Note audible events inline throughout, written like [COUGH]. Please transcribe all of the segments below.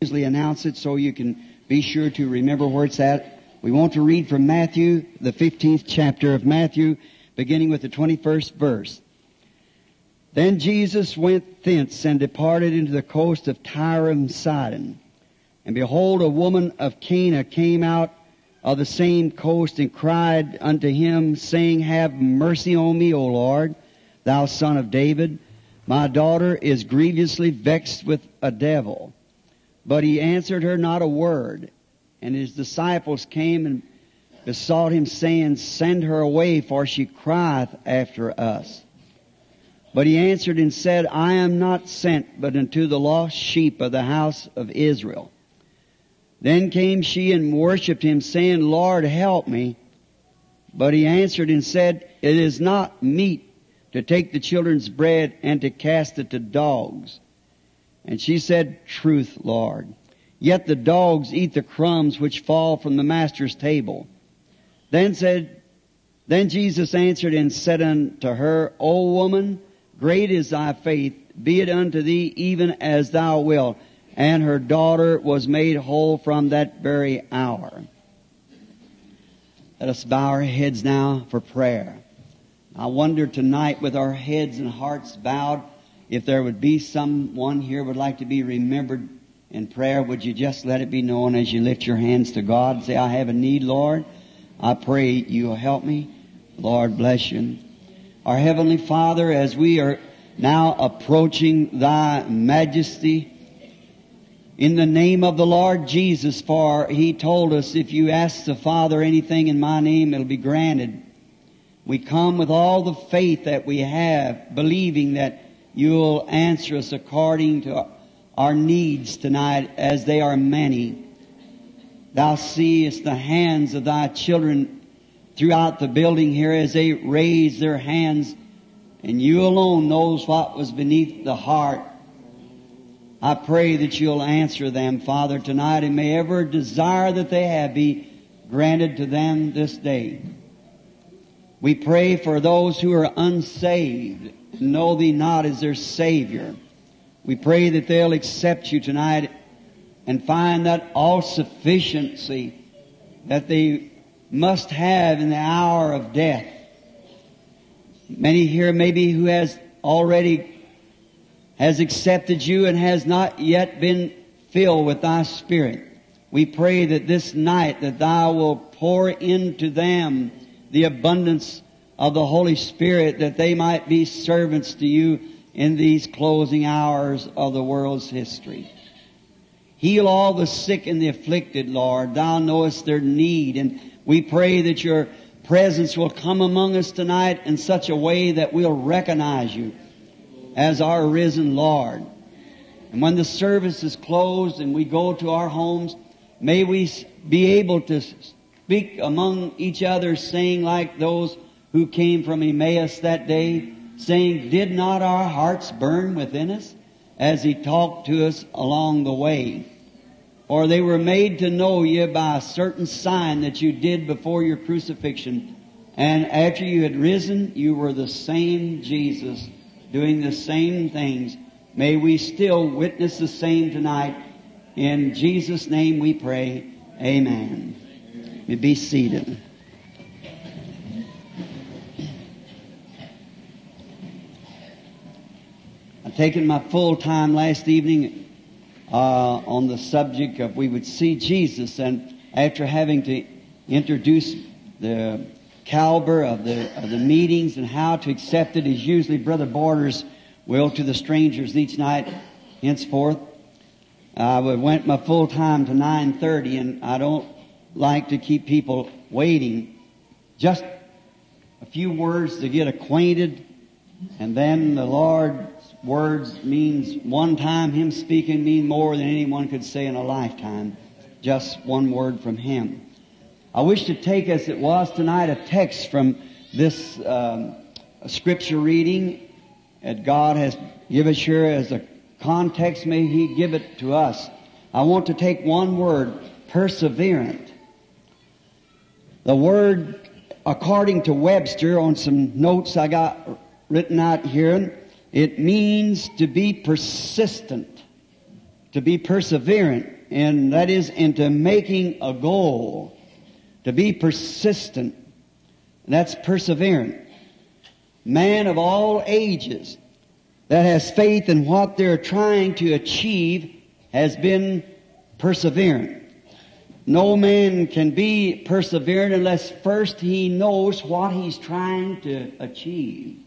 usually announce it so you can be sure to remember where it's at. We want to read from Matthew, the 15th chapter of Matthew, beginning with the 21st verse. Then Jesus went thence and departed into the coast of Tyre and Sidon. And behold, a woman of Canaan came out of the same coast and cried unto him, saying, Have mercy on me, O Lord, thou son of David. My daughter is grievously vexed with a devil. But he answered her not a word. And his disciples came and besought him, saying, Send her away, for she crieth after us. But he answered and said, I am not sent but unto the lost sheep of the house of Israel. Then came she and worshipped him, saying, Lord, help me. But he answered and said, It is not meet to take the children's bread and to cast it to dogs. And she said, Truth, Lord. Yet the dogs eat the crumbs which fall from the master's table. Then said, then Jesus answered and said unto her, O woman, great is thy faith, be it unto thee even as thou wilt. And her daughter was made whole from that very hour. Let us bow our heads now for prayer. I wonder tonight with our heads and hearts bowed, if there would be someone here would like to be remembered in prayer, would you just let it be known as you lift your hands to God and say, I have a need, Lord. I pray you'll help me. Lord bless you. Our Heavenly Father, as we are now approaching Thy majesty, in the name of the Lord Jesus, for He told us, if you ask the Father anything in my name, it'll be granted. We come with all the faith that we have, believing that you'll answer us according to our needs tonight as they are many. Thou seest the hands of thy children throughout the building here as they raise their hands and you alone knows what was beneath the heart. I pray that you'll answer them, Father, tonight and may every desire that they have be granted to them this day. We pray for those who are unsaved know thee not as their Savior. We pray that they'll accept you tonight and find that all sufficiency that they must have in the hour of death. Many here maybe who has already has accepted you and has not yet been filled with thy spirit. We pray that this night that thou will pour into them the abundance of the Holy Spirit that they might be servants to you in these closing hours of the world's history. Heal all the sick and the afflicted, Lord. Thou knowest their need. And we pray that your presence will come among us tonight in such a way that we'll recognize you as our risen Lord. And when the service is closed and we go to our homes, may we be able to speak among each other saying like those who came from Emmaus that day, saying, Did not our hearts burn within us as he talked to us along the way? Or they were made to know you by a certain sign that you did before your crucifixion. And after you had risen, you were the same Jesus, doing the same things. May we still witness the same tonight. In Jesus' name we pray. Amen. Be seated. Taken my full time last evening uh, on the subject of we would see Jesus, and after having to introduce the caliber of the of the meetings and how to accept it is usually Brother Borders will to the strangers each night henceforth. I went my full time to 9:30, and I don't like to keep people waiting. Just a few words to get acquainted, and then the Lord's words means one time Him speaking mean more than anyone could say in a lifetime. Just one word from Him. I wish to take as it was tonight a text from this um, scripture reading that God has given us here as a context. May He give it to us. I want to take one word, perseverant. The word, according to Webster, on some notes I got written out here, it means to be persistent, to be perseverant, and that is into making a goal, to be persistent. That's perseverant. Man of all ages that has faith in what they're trying to achieve has been perseverant. No man can be perseverant unless first he knows what he's trying to achieve.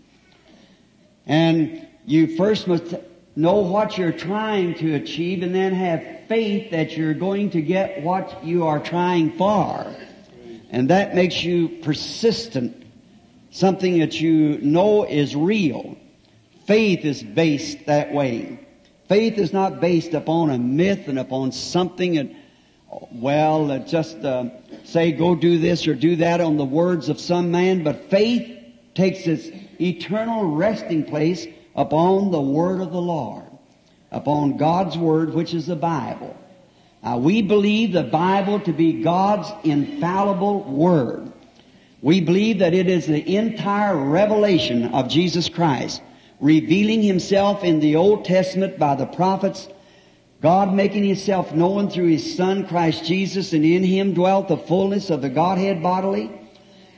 And you first must know what you're trying to achieve and then have faith that you're going to get what you are trying for. And that makes you persistent. Something that you know is real. Faith is based that way. Faith is not based upon a myth and upon something that, well, that just uh, say go do this or do that on the words of some man, but faith takes its eternal resting place upon the word of the Lord, upon God's word, which is the Bible. Now, we believe the Bible to be God's infallible word. We believe that it is the entire revelation of Jesus Christ revealing himself in the Old Testament by the prophets, God making himself known through his Son Christ Jesus, and in him dwelt the fullness of the Godhead bodily.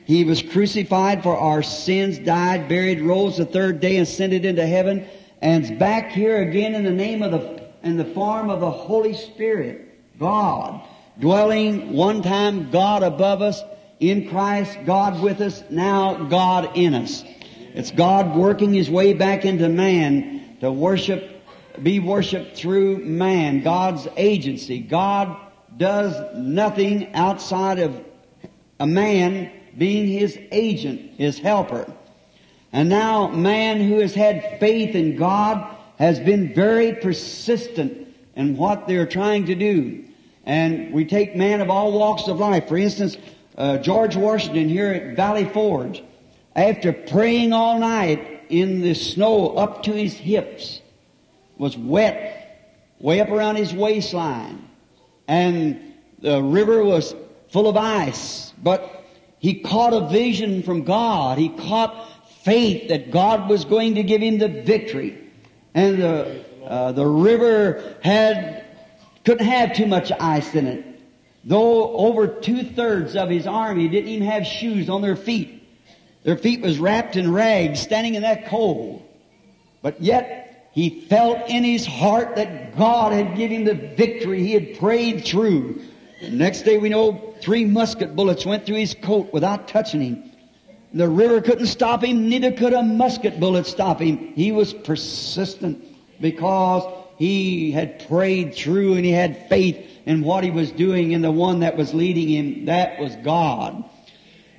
He was crucified for our sins, died, buried, rose the third day, ascended into heaven, and is back here again in the name of the, in the form of the Holy Spirit, God, dwelling one time God above us, in Christ, God with us, now God in us. It's God working His way back into man to worship, be worshiped through man, God's agency. God does nothing outside of a man being His agent, His helper. And now man who has had faith in God has been very persistent in what they're trying to do. And we take man of all walks of life. For instance, uh, George Washington here at Valley Forge after praying all night in the snow up to his hips, was wet, way up around his waistline, and the river was full of ice, but he caught a vision from God. He caught faith that God was going to give him the victory. And the, uh, the river had, couldn't have too much ice in it. Though over two thirds of his army didn't even have shoes on their feet. Their feet was wrapped in rags, standing in that cold. But yet, he felt in his heart that God had given him the victory he had prayed through. Next day we know three musket bullets went through his coat without touching him. The river couldn't stop him, neither could a musket bullet stop him. He was persistent because he had prayed through and he had faith in what he was doing and the one that was leading him. That was God.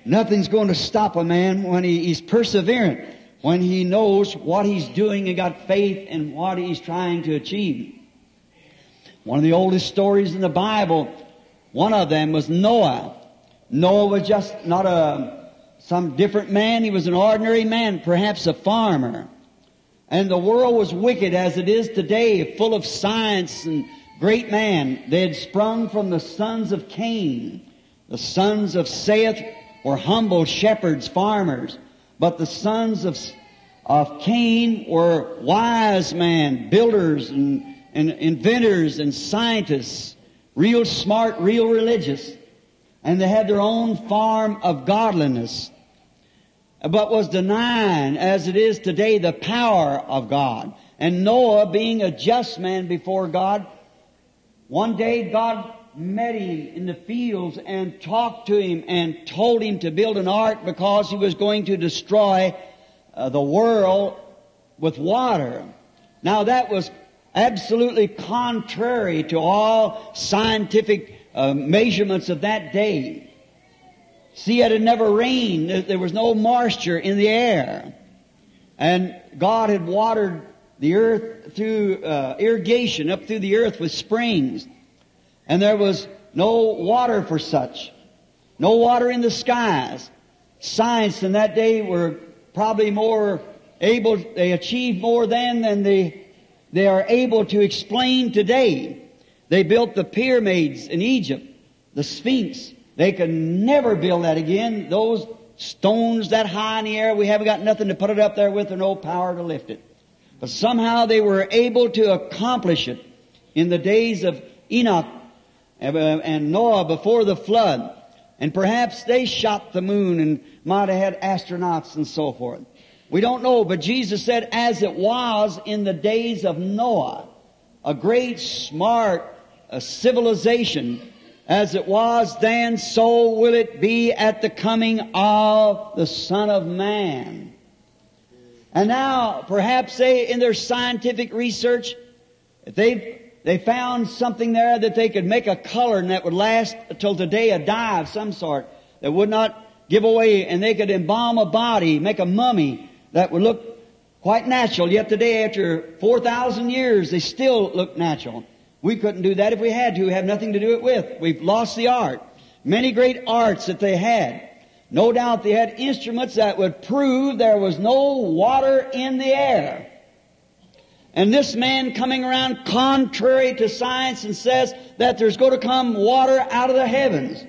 Nothing's going to stop a man when he, he's perseverant, when he knows what he's doing and got faith in what he's trying to achieve. One of the oldest stories in the Bible, one of them was Noah. Noah was just not a, some different man. He was an ordinary man, perhaps a farmer. And the world was wicked as it is today, full of science and great man. They had sprung from the sons of Cain, the sons of Seth, were humble shepherds, farmers. But the sons of, of Cain were wise men, builders and, and inventors and scientists, real smart, real religious. And they had their own farm of godliness. But was denying, as it is today, the power of God. And Noah, being a just man before God, one day God met him in the fields and talked to him and told him to build an ark because he was going to destroy uh, the world with water. Now that was absolutely contrary to all scientific uh, measurements of that day. See, it had never rained. There was no moisture in the air. And God had watered the earth through uh, irrigation up through the earth with springs. And there was no water for such. No water in the skies. Science in that day were probably more able, they achieved more then than they, they are able to explain today. They built the pyramids in Egypt, the Sphinx. They could never build that again. Those stones that high in the air, we haven't got nothing to put it up there with or no power to lift it. But somehow they were able to accomplish it in the days of Enoch and uh, Noah before the flood. And perhaps they shot the moon and might have had astronauts and so forth. We don't know, but Jesus said, as it was in the days of Noah, a great, smart a civilization, as it was then, so will it be at the coming of the Son of Man. And now, perhaps they, in their scientific research, they they found something there that they could make a color and that would last until today, a dye of some sort that would not give away, and they could embalm a body, make a mummy that would look quite natural. Yet today, after 4,000 years, they still look natural. We couldn't do that if we had to. We have nothing to do it with. We've lost the art. Many great arts that they had. No doubt they had instruments that would prove there was no water in the air. And this man coming around contrary to science and says that there's going to come water out of the heavens.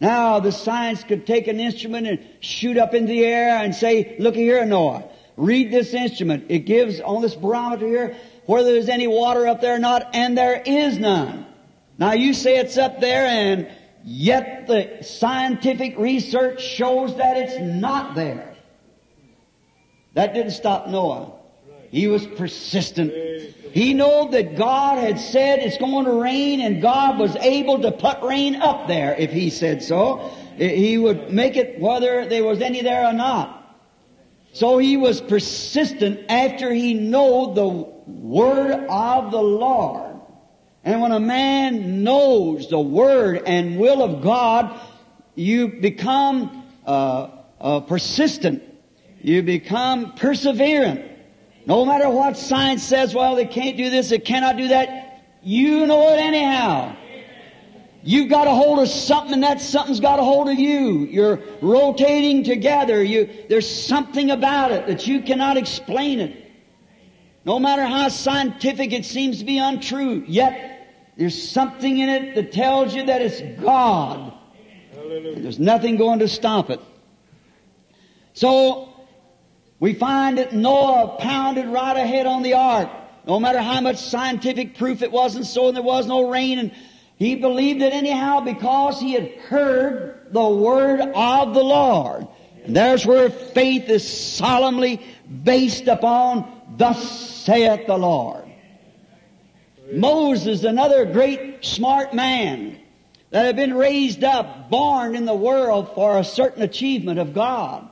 Now, the science could take an instrument and shoot up in the air and say, look here, Noah, read this instrument. It gives on this barometer here whether there's any water up there or not, and there is none. Now you say it's up there and yet the scientific research shows that it's not there. That didn't stop Noah. He was persistent. He knew that God had said it's going to rain and God was able to put rain up there if He said so. He would make it whether there was any there or not. So he was persistent after he knew the word of the Lord. And when a man knows the word and will of God, you become uh, uh, persistent. You become perseverant. No matter what science says, well, they can't do this, they cannot do that, you know it anyhow. You've got a hold of something and that something's got a hold of you. You're rotating together. You, there's something about it that you cannot explain it. No matter how scientific it seems to be untrue, yet there's something in it that tells you that it's God. There's nothing going to stop it. So, we find that Noah pounded right ahead on the ark. No matter how much scientific proof it wasn't so and there was no rain and he believed it anyhow because he had heard the word of the Lord. And there's where faith is solemnly based upon, thus saith the Lord. Moses, another great smart man that had been raised up, born in the world for a certain achievement of God.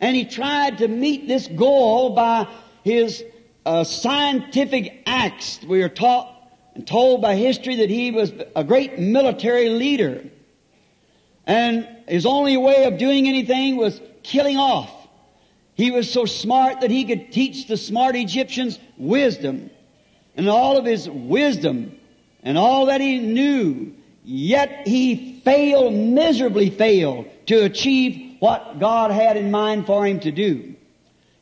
And he tried to meet this goal by his uh, scientific acts. We are taught and told by history that he was a great military leader. And his only way of doing anything was killing off. He was so smart that he could teach the smart Egyptians wisdom. And all of his wisdom and all that he knew, yet he failed, miserably failed, to achieve what God had in mind for him to do.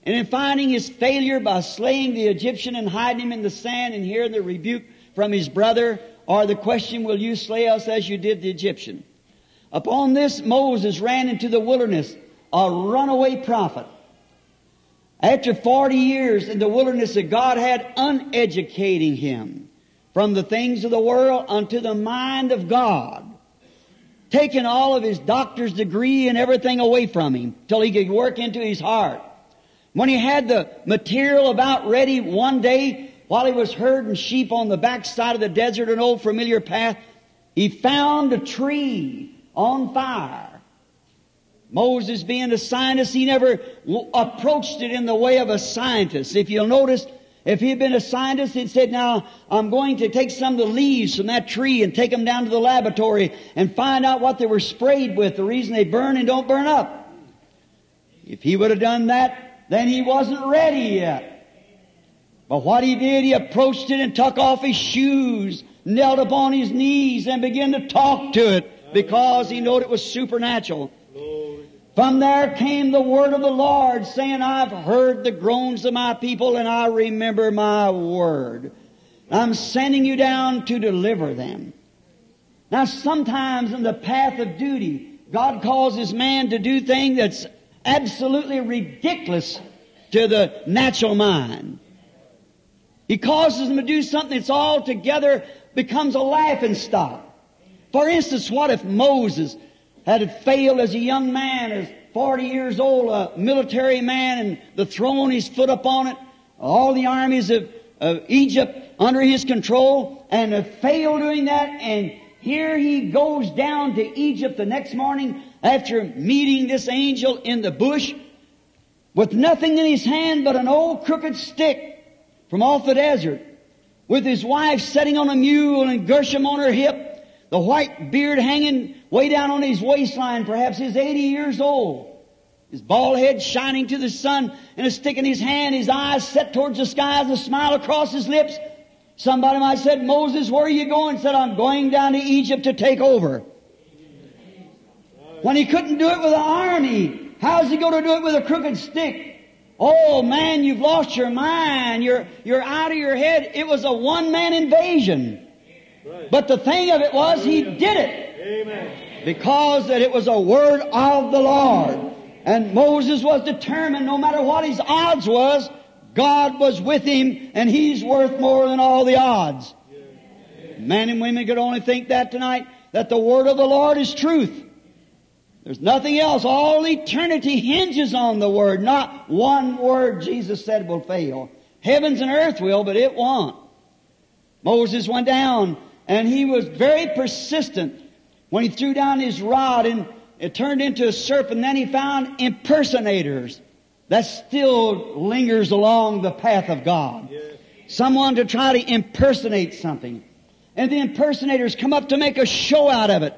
And in finding his failure by slaying the Egyptian and hiding him in the sand and hearing the rebuke from his brother, or the question, will you slay us as you did the Egyptian? Upon this, Moses ran into the wilderness, a runaway prophet. After 40 years in the wilderness that God had uneducating him from the things of the world unto the mind of God, taking all of his doctor's degree and everything away from him till he could work into his heart. When he had the material about ready one day, while he was herding sheep on the backside of the desert, an old familiar path, he found a tree on fire. Moses being a scientist, he never approached it in the way of a scientist. If you'll notice, if he had been a scientist, he'd said, now, I'm going to take some of the leaves from that tree and take them down to the laboratory and find out what they were sprayed with, the reason they burn and don't burn up. If he would have done that, then he wasn't ready yet. But what he did, he approached it and took off his shoes, knelt upon his knees and began to talk to it because he knew it was supernatural. From there came the word of the Lord saying, I've heard the groans of my people and I remember my word. I'm sending you down to deliver them. Now sometimes in the path of duty, God causes man to do things that's absolutely ridiculous to the natural mind. He causes them to do something that's altogether becomes a laughing stock. For instance, what if Moses had failed as a young man, as 40 years old, a military man, and the throne his foot upon it, all the armies of, of Egypt under his control, and had failed doing that, and here he goes down to Egypt the next morning after meeting this angel in the bush with nothing in his hand but an old crooked stick from off the desert, with his wife sitting on a mule and Gershom on her hip, the white beard hanging way down on his waistline, perhaps he's 80 years old. His bald head shining to the sun and a stick in his hand, his eyes set towards the skies, a smile across his lips. Somebody might have said, Moses, where are you going? Said, I'm going down to Egypt to take over. When he couldn't do it with an army, how's he going to do it with a crooked stick? Oh man, you've lost your mind. You're, you're out of your head. It was a one-man invasion. Right. But the thing of it was, he did it. Amen. Because that it was a word of the Lord. And Moses was determined, no matter what his odds was, God was with him, and he's worth more than all the odds. Men and women could only think that tonight, that the word of the Lord is truth. There's nothing else. All eternity hinges on the Word. Not one word Jesus said will fail. Heavens and earth will, but it won't. Moses went down and he was very persistent when he threw down his rod and it turned into a serpent. Then he found impersonators that still lingers along the path of God. Someone to try to impersonate something. And the impersonators come up to make a show out of it.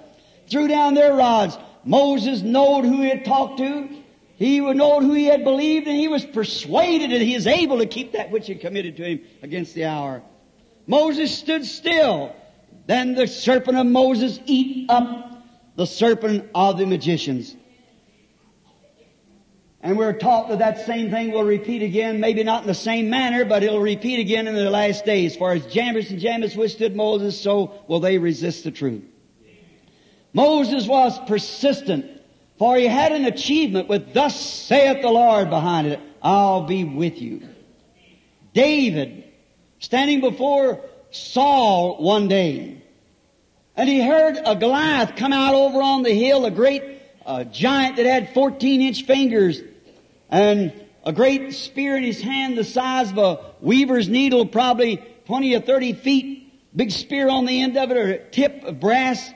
Threw down their rods. Moses knowed who he had talked to. He would know who he had believed, and he was persuaded that he is able to keep that which he committed to him against the hour. Moses stood still. Then the serpent of Moses eat up the serpent of the magicians. And we're taught that that same thing will repeat again, maybe not in the same manner, but it'll repeat again in the last days. For as Jannes and Jambres withstood Moses, so will they resist the truth. Moses was persistent, for he had an achievement with thus saith the Lord behind it, I'll be with you. David, standing before Saul one day, and he heard a Goliath come out over on the hill, a great uh, giant that had 14 inch fingers, and a great spear in his hand the size of a weaver's needle, probably 20 or 30 feet, big spear on the end of it, or a tip of brass,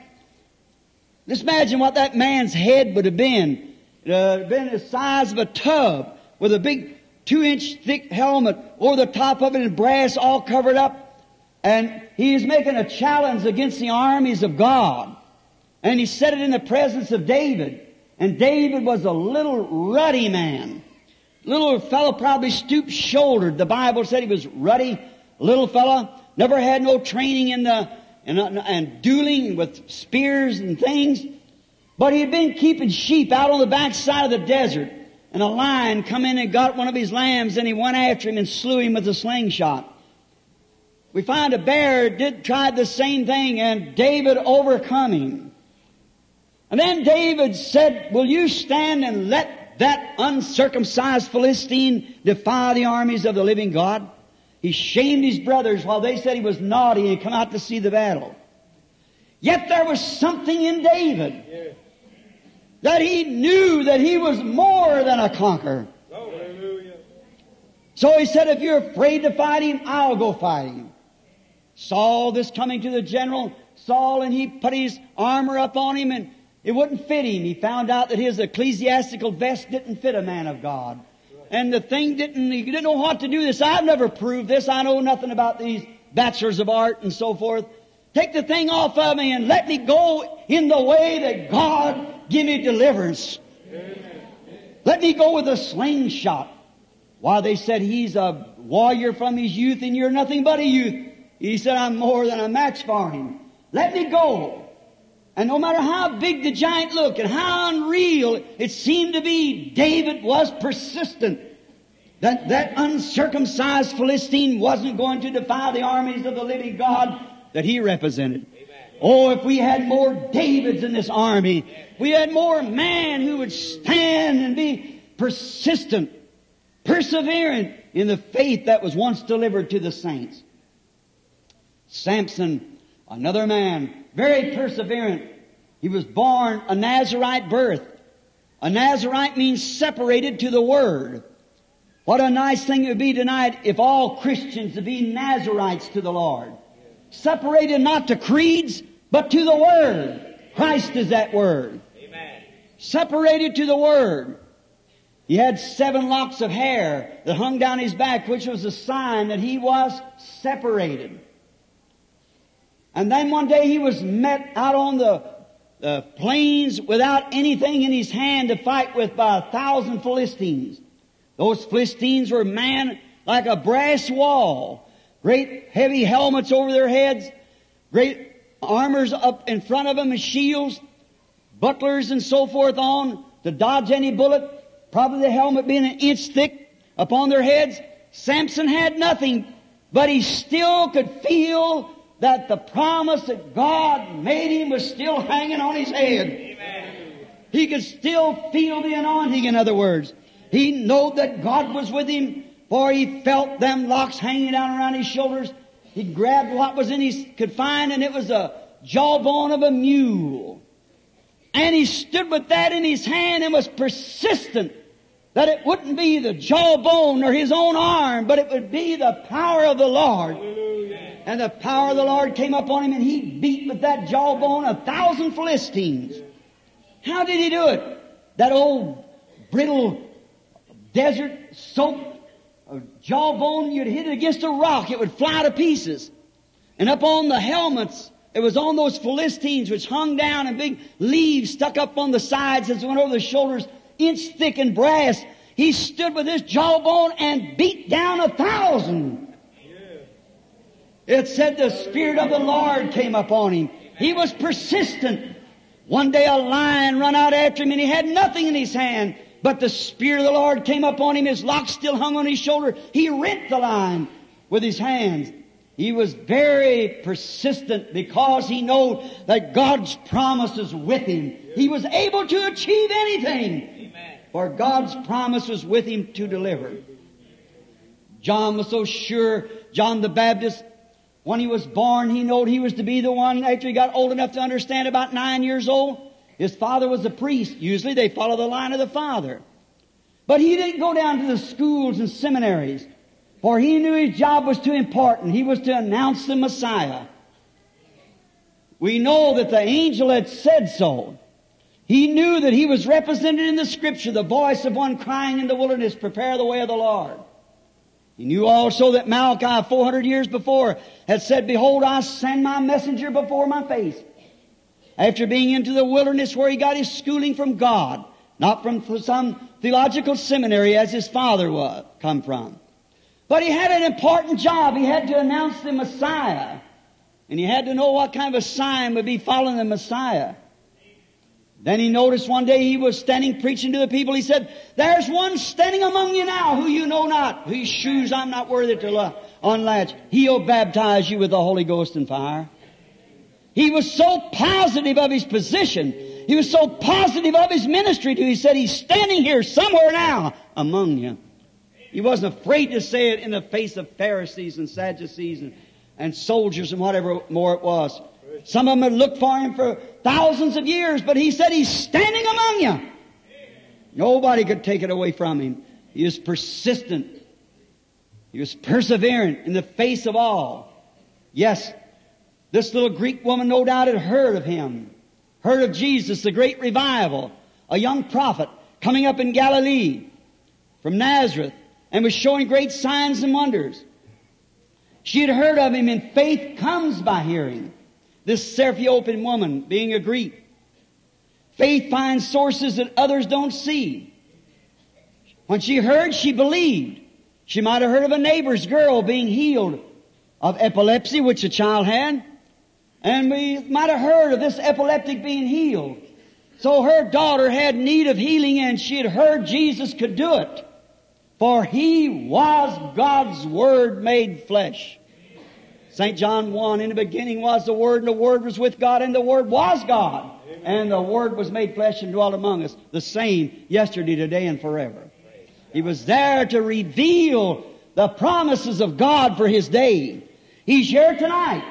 just imagine what that man's head would have been. It would have been the size of a tub with a big two inch thick helmet over the top of it and brass all covered up. And he's making a challenge against the armies of God. And he said it in the presence of David. And David was a little ruddy man. Little fellow probably stoop shouldered. The Bible said he was ruddy, little fellow. Never had no training in the and, and dueling with spears and things. But he had been keeping sheep out on the backside of the desert. And a lion come in and got one of his lambs and he went after him and slew him with a slingshot. We find a bear did try the same thing and David overcome him. And then David said, will you stand and let that uncircumcised Philistine defy the armies of the living God? He shamed his brothers while they said he was naughty and come out to see the battle. Yet there was something in David that he knew that he was more than a conqueror. So he said, if you're afraid to fight him, I'll go fight him. Saul, this coming to the general, Saul, and he put his armor up on him and it wouldn't fit him. He found out that his ecclesiastical vest didn't fit a man of God and the thing didn't, he didn't know what to do this. I've never proved this. I know nothing about these bachelors of art and so forth. Take the thing off of me and let me go in the way that God give me deliverance. Let me go with a slingshot. Why, they said he's a warrior from his youth and you're nothing but a youth. He said, I'm more than a match for him. Let me go. And no matter how big the giant looked and how unreal it seemed to be, David was persistent. That, that uncircumcised Philistine wasn't going to defy the armies of the living God that he represented. Oh, if we had more Davids in this army, we had more men who would stand and be persistent. persevering in the faith that was once delivered to the saints. Samson, another man, very perseverant. He was born a Nazarite birth. A Nazarite means separated to the Word. What a nice thing it would be tonight if all Christians would be Nazarites to the Lord. Separated not to creeds, but to the Word. Christ is that Word. Amen. Separated to the Word. He had seven locks of hair that hung down his back, which was a sign that he was separated. And then one day he was met out on the, plains without anything in his hand to fight with by a thousand Philistines. Those Philistines were man like a brass wall. Great heavy helmets over their heads, great armors up in front of them and shields, bucklers and so forth on to dodge any bullet, probably the helmet being an inch thick upon their heads. Samson had nothing, but he still could feel that the promise that God made him was still hanging on his head. Amen. He could still feel the anointing, in other words. He knew that God was with him, for he felt them locks hanging down around his shoulders. He grabbed what was in his could find, and it was a jawbone of a mule. And he stood with that in his hand and was persistent that it wouldn't be the jawbone or his own arm, but it would be the power of the Lord. And the power of the Lord came upon him and he beat with that jawbone a thousand Philistines. How did he do it? That old brittle desert soaked uh, jawbone, you'd hit it against a rock, it would fly to pieces. And up on the helmets, it was on those Philistines which hung down and big leaves stuck up on the sides as went over the shoulders, inch thick and brass. He stood with his jawbone and beat down a thousand. It said the Spirit of the Lord came upon him. He was persistent. One day a lion run out after him and he had nothing in his hand. But the Spirit of the Lord came upon him. His lock still hung on his shoulder. He rent the lion with his hands. He was very persistent because he knew that God's promise is with him. He was able to achieve anything. For God's promise was with him to deliver. John was so sure, John the Baptist, when he was born, he knew he was to be the one after he got old enough to understand about nine years old. His father was a priest. Usually they follow the line of the father. But he didn't go down to the schools and seminaries, for he knew his job was too important. He was to announce the Messiah. We know that the angel had said so. He knew that he was represented in the scripture, the voice of one crying in the wilderness, prepare the way of the Lord. He knew also that Malachi, 400 years before, had said, Behold, I send my messenger before my face. After being into the wilderness where he got his schooling from God, not from some theological seminary as his father was, come from. But he had an important job. He had to announce the Messiah. And he had to know what kind of a sign would be following the Messiah. Then he noticed one day he was standing preaching to the people. He said, There's one standing among you now who you know not, whose shoes I'm not worthy to uh, unlatch. He'll baptize you with the Holy Ghost and fire. He was so positive of his position. He was so positive of his ministry too. He said, He's standing here somewhere now among you. He wasn't afraid to say it in the face of Pharisees and Sadducees and, and soldiers and whatever more it was. Some of them had looked for him for thousands of years, but he said, He's standing among you. Nobody could take it away from him. He was persistent. He was perseverant in the face of all. Yes, this little Greek woman no doubt had heard of him, heard of Jesus, the great revival, a young prophet coming up in Galilee from Nazareth and was showing great signs and wonders. She had heard of him and faith comes by hearing. This Syrophenician woman being a Greek. Faith finds sources that others don't see. When she heard, she believed. She might have heard of a neighbor's girl being healed of epilepsy, which a child had. And we might have heard of this epileptic being healed. So her daughter had need of healing and she had heard Jesus could do it. For he was God's Word made flesh. St. John 1, in the beginning was the Word, and the Word was with God, and the Word was God. And the Word was made flesh and dwelt among us, the same yesterday, today, and forever. He was there to reveal the promises of God for His day. He's here tonight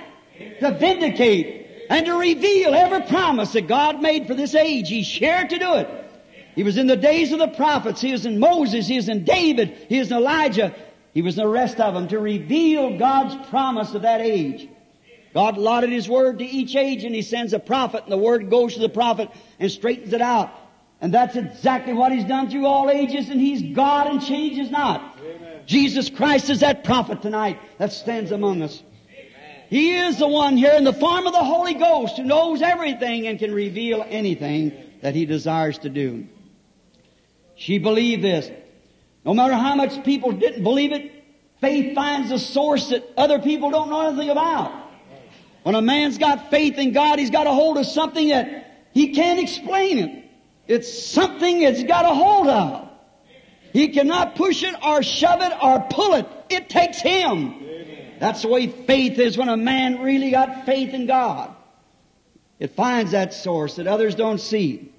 to vindicate and to reveal every promise that God made for this age. He's here to do it. He was in the days of the prophets. He was in Moses. He was in David. He was in Elijah. He was the rest of them to reveal God's promise of that age. God allotted His Word to each age and He sends a prophet and the Word goes to the prophet and straightens it out. And that's exactly what He's done through all ages and He's God and changes not. Amen. Jesus Christ is that prophet tonight that stands among us. He is the one here in the form of the Holy Ghost who knows everything and can reveal anything that He desires to do. She believed this. No matter how much people didn't believe it, faith finds a source that other people don't know anything about. When a man's got faith in God, he's got a hold of something that he can't explain it. It's something that's got a hold of. He cannot push it or shove it or pull it. It takes him. That's the way faith is when a man really got faith in God. It finds that source that others don't see.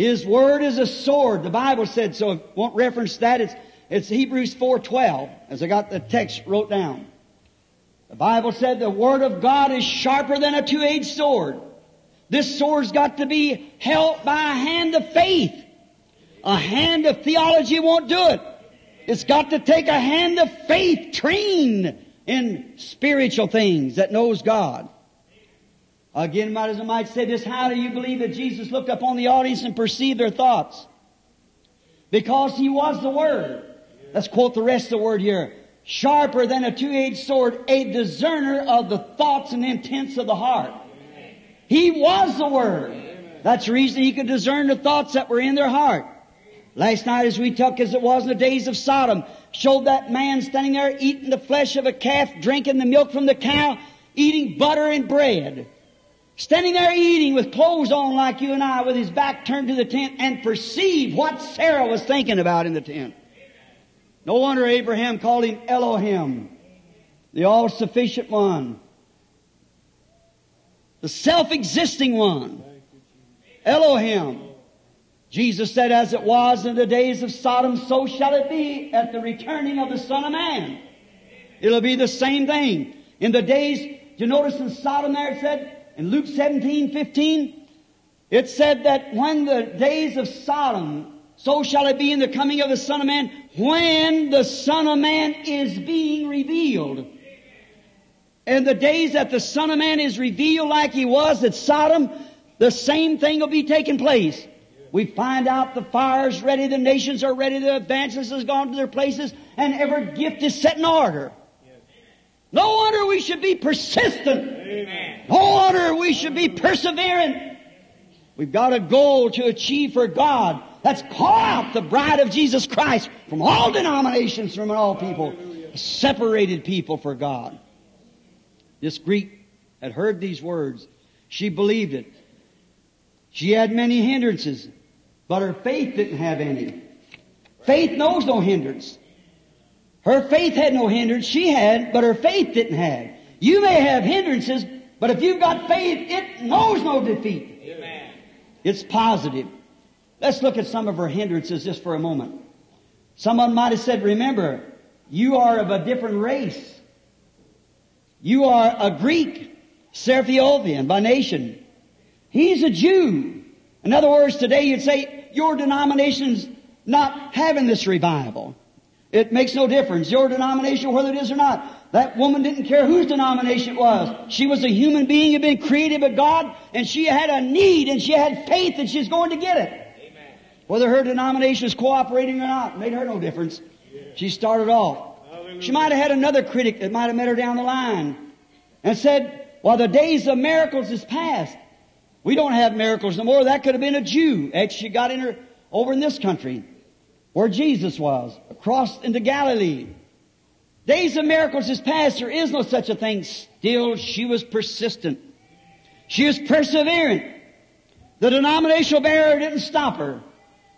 His word is a sword. The Bible said so. I won't reference that. It's, it's Hebrews 4.12 as I got the text wrote down. The Bible said the word of God is sharper than a two-edged sword. This sword's got to be held by a hand of faith. A hand of theology won't do it. It's got to take a hand of faith trained in spiritual things that knows God. Again, might as I might say this, how do you believe that Jesus looked upon the audience and perceived their thoughts? Because He was the Word. Let's quote the rest of the word here. Sharper than a two-edged sword, a discerner of the thoughts and intents of the heart. He was the Word. That's the reason He could discern the thoughts that were in their heart. Last night as we took as it was in the days of Sodom, showed that man standing there eating the flesh of a calf, drinking the milk from the cow, eating butter and bread. Standing there eating with clothes on like you and I with his back turned to the tent and perceive what Sarah was thinking about in the tent. No wonder Abraham called him Elohim, the all-sufficient one, the self-existing one. Elohim. Jesus said, as it was in the days of Sodom, so shall it be at the returning of the Son of Man. It'll be the same thing. In the days, you notice in Sodom there it said, in Luke 17, 15, it said that when the days of Sodom, so shall it be in the coming of the Son of Man, when the Son of Man is being revealed. And the days that the Son of Man is revealed like he was at Sodom, the same thing will be taking place. We find out the fire's ready, the nations are ready, the advances has gone to their places, and every gift is set in order. No wonder we should be persistent. Amen. No wonder we should be persevering. We've got a goal to achieve for God. Let's call out the bride of Jesus Christ from all denominations, from all people, separated people for God. This Greek had heard these words. She believed it. She had many hindrances. But her faith didn't have any. Faith knows no hindrance. Her faith had no hindrance. She had, but her faith didn't have. You may have hindrances, but if you've got faith, it knows no defeat. Amen. It's positive. Let's look at some of her hindrances just for a moment. Someone might have said, remember, you are of a different race. You are a Greek, Syrophenician by nation. He's a Jew. In other words, today you'd say, your denomination's not having this revival. It makes no difference. Your denomination, whether it is or not. That woman didn't care whose denomination it was. She was a human being had been created by God, and she had a need, and she had faith, and she's going to get it. Amen. Whether her denomination is cooperating or not, made her no difference. She started off. Hallelujah. She might have had another critic that might have met her down the line and said, well, the days of miracles is past. We don't have miracles no more. That could have been a Jew. Actually she got in her over in this country where Jesus was, across into Galilee. Days of miracles is past. There is no such a thing. Still, she was persistent. She was perseverant. The denominational barrier didn't stop her.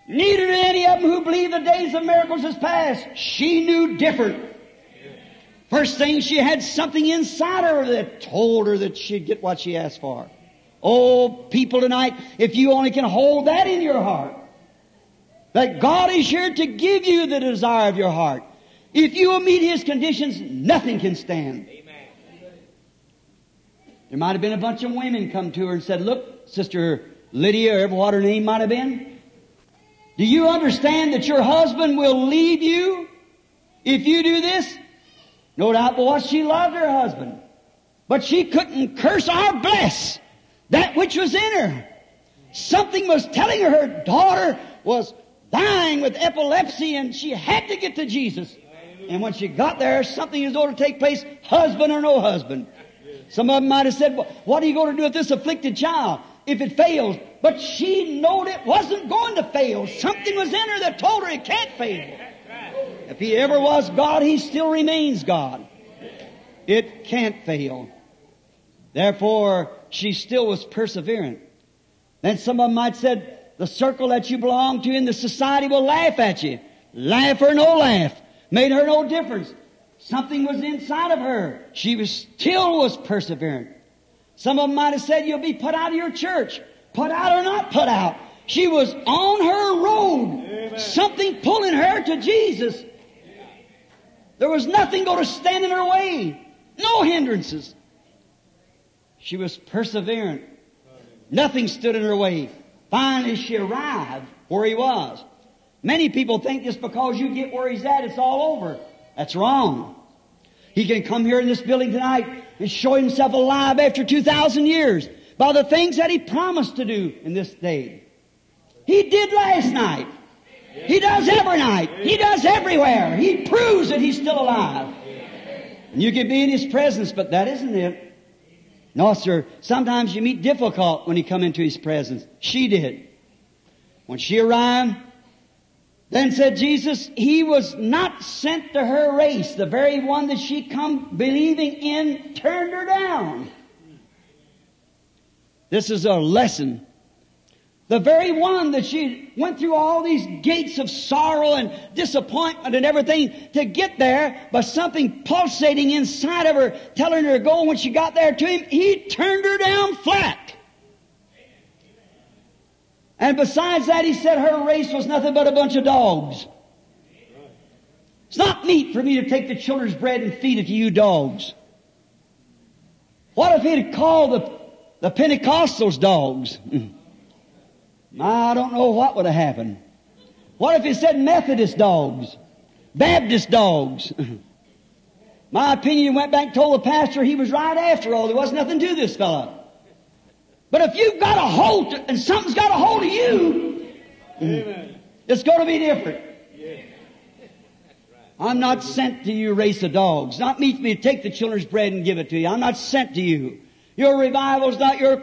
Neither did any of them who believed the days of miracles is past. She knew different. First thing, she had something inside her that told her that she'd get what she asked for. Oh, people tonight, if you only can hold that in your heart, That God is here to give you the desire of your heart. If you will meet His conditions, nothing can stand. Amen. There might have been a bunch of women come to her and said, look, Sister Lydia, or what her name might have been, do you understand that your husband will leave you if you do this? No doubt but what she loved her husband. But she couldn't curse or bless that which was in her. Something was telling her her daughter was dying with epilepsy and she had to get to Jesus. And when she got there, something is going to take place, husband or no husband. Some of them might have said, what are you going to do with this afflicted child if it fails? But she knowed it wasn't going to fail. Something was in her that told her it can't fail. If he ever was God, he still remains God. It can't fail. Therefore, she still was perseverant. Then some of them might have said, the circle that you belong to in the society will laugh at you. Laugh or no laugh. Made her no difference. Something was inside of her. She was still was perseverant. Some of them might have said, you'll be put out of your church. Put out or not put out. She was on her road. Amen. Something pulling her to Jesus. There was nothing going to stand in her way. No hindrances. She was perseverant. Nothing stood in her way. Finally, she arrived where he was. Many people think just because you get where he's at, it's all over. That's wrong. He can come here in this building tonight and show himself alive after 2,000 years by the things that he promised to do in this day. He did last night. He does every night. He does everywhere. He proves that he's still alive. And you can be in his presence, but that isn't it. No, sir. Sometimes you meet difficult when you come into his presence. She did. When she arrived, then said Jesus, He was not sent to her race. The very one that she come believing in turned her down. This is a lesson the very one that she went through all these gates of sorrow and disappointment and everything to get there, but something pulsating inside of her telling her to go. When she got there to him, he turned her down flat. And besides that, he said her race was nothing but a bunch of dogs. It's not meat for me to take the children's bread and feed it to you dogs. What if he'd called the, the Pentecostals dogs? [LAUGHS] I don't know what would have happened. What if he said Methodist dogs? Baptist dogs? [LAUGHS] My opinion, went back and told the pastor he was right after all. There wasn't nothing to this fellow. But if you've got a hold, and something's got a hold of you, Amen. it's going to be different. I'm not sent to you, race of dogs. Not me to take the children's bread and give it to you. I'm not sent to you. Your revival's not your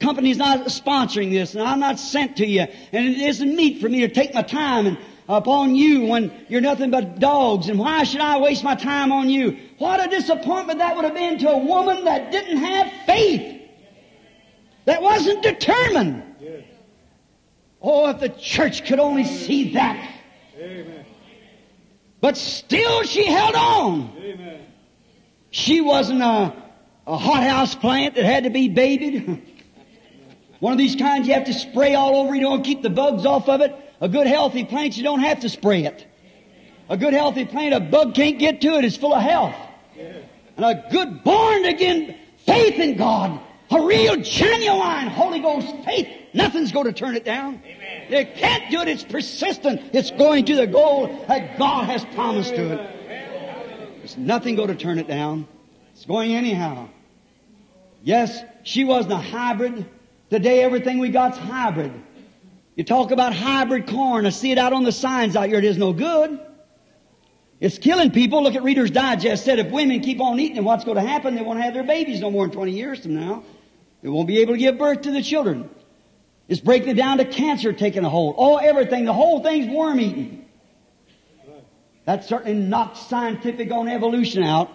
company's not sponsoring this and I'm not sent to you and it isn't meet for me to take my time and upon you when you're nothing but dogs and why should I waste my time on you? What a disappointment that would have been to a woman that didn't have faith. That wasn't determined. Oh, if the church could only see that. But still she held on. She wasn't a, a hothouse plant that had to be babied. [LAUGHS] One of these kinds you have to spray all over, you don't keep the bugs off of it. A good healthy plant, you don't have to spray it. A good healthy plant, a bug can't get to it, it's full of health. And a good born again faith in God, a real genuine Holy Ghost faith, nothing's going to turn it down. Amen. It can't do it, it's persistent. It's going to the goal that God has promised to it. There's nothing going to turn it down. It's going anyhow. Yes, she wasn't a hybrid. Today everything we got's hybrid. You talk about hybrid corn. I see it out on the signs out here. It is no good. It's killing people. Look at Reader's Digest said if women keep on eating, it, what's going to happen? They won't have their babies no more than 20 years from now. They won't be able to give birth to the children. It's breaking it down to cancer taking a hold. Oh, everything. The whole thing's worm eating. That certainly knocks scientific on evolution out.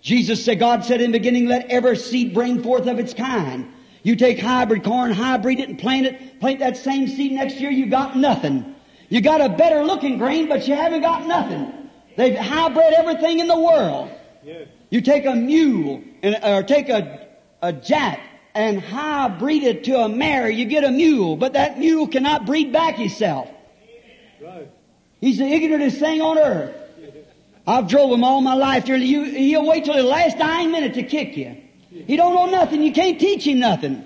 Jesus said, God said in the beginning, let every seed bring forth of its kind. You take hybrid corn, hybrid it and plant it, plant that same seed next year, you got nothing. You got a better looking grain, but you haven't got nothing. They've hybrid everything in the world. You take a mule and, or take a, a jack and hybrid it to a mare, you get a mule, but that mule cannot breed back himself. He's the ignorantest thing on earth. I've drove him all my life. You, he'll wait till the last dying minute to kick you. He don't know nothing. You can't teach him nothing.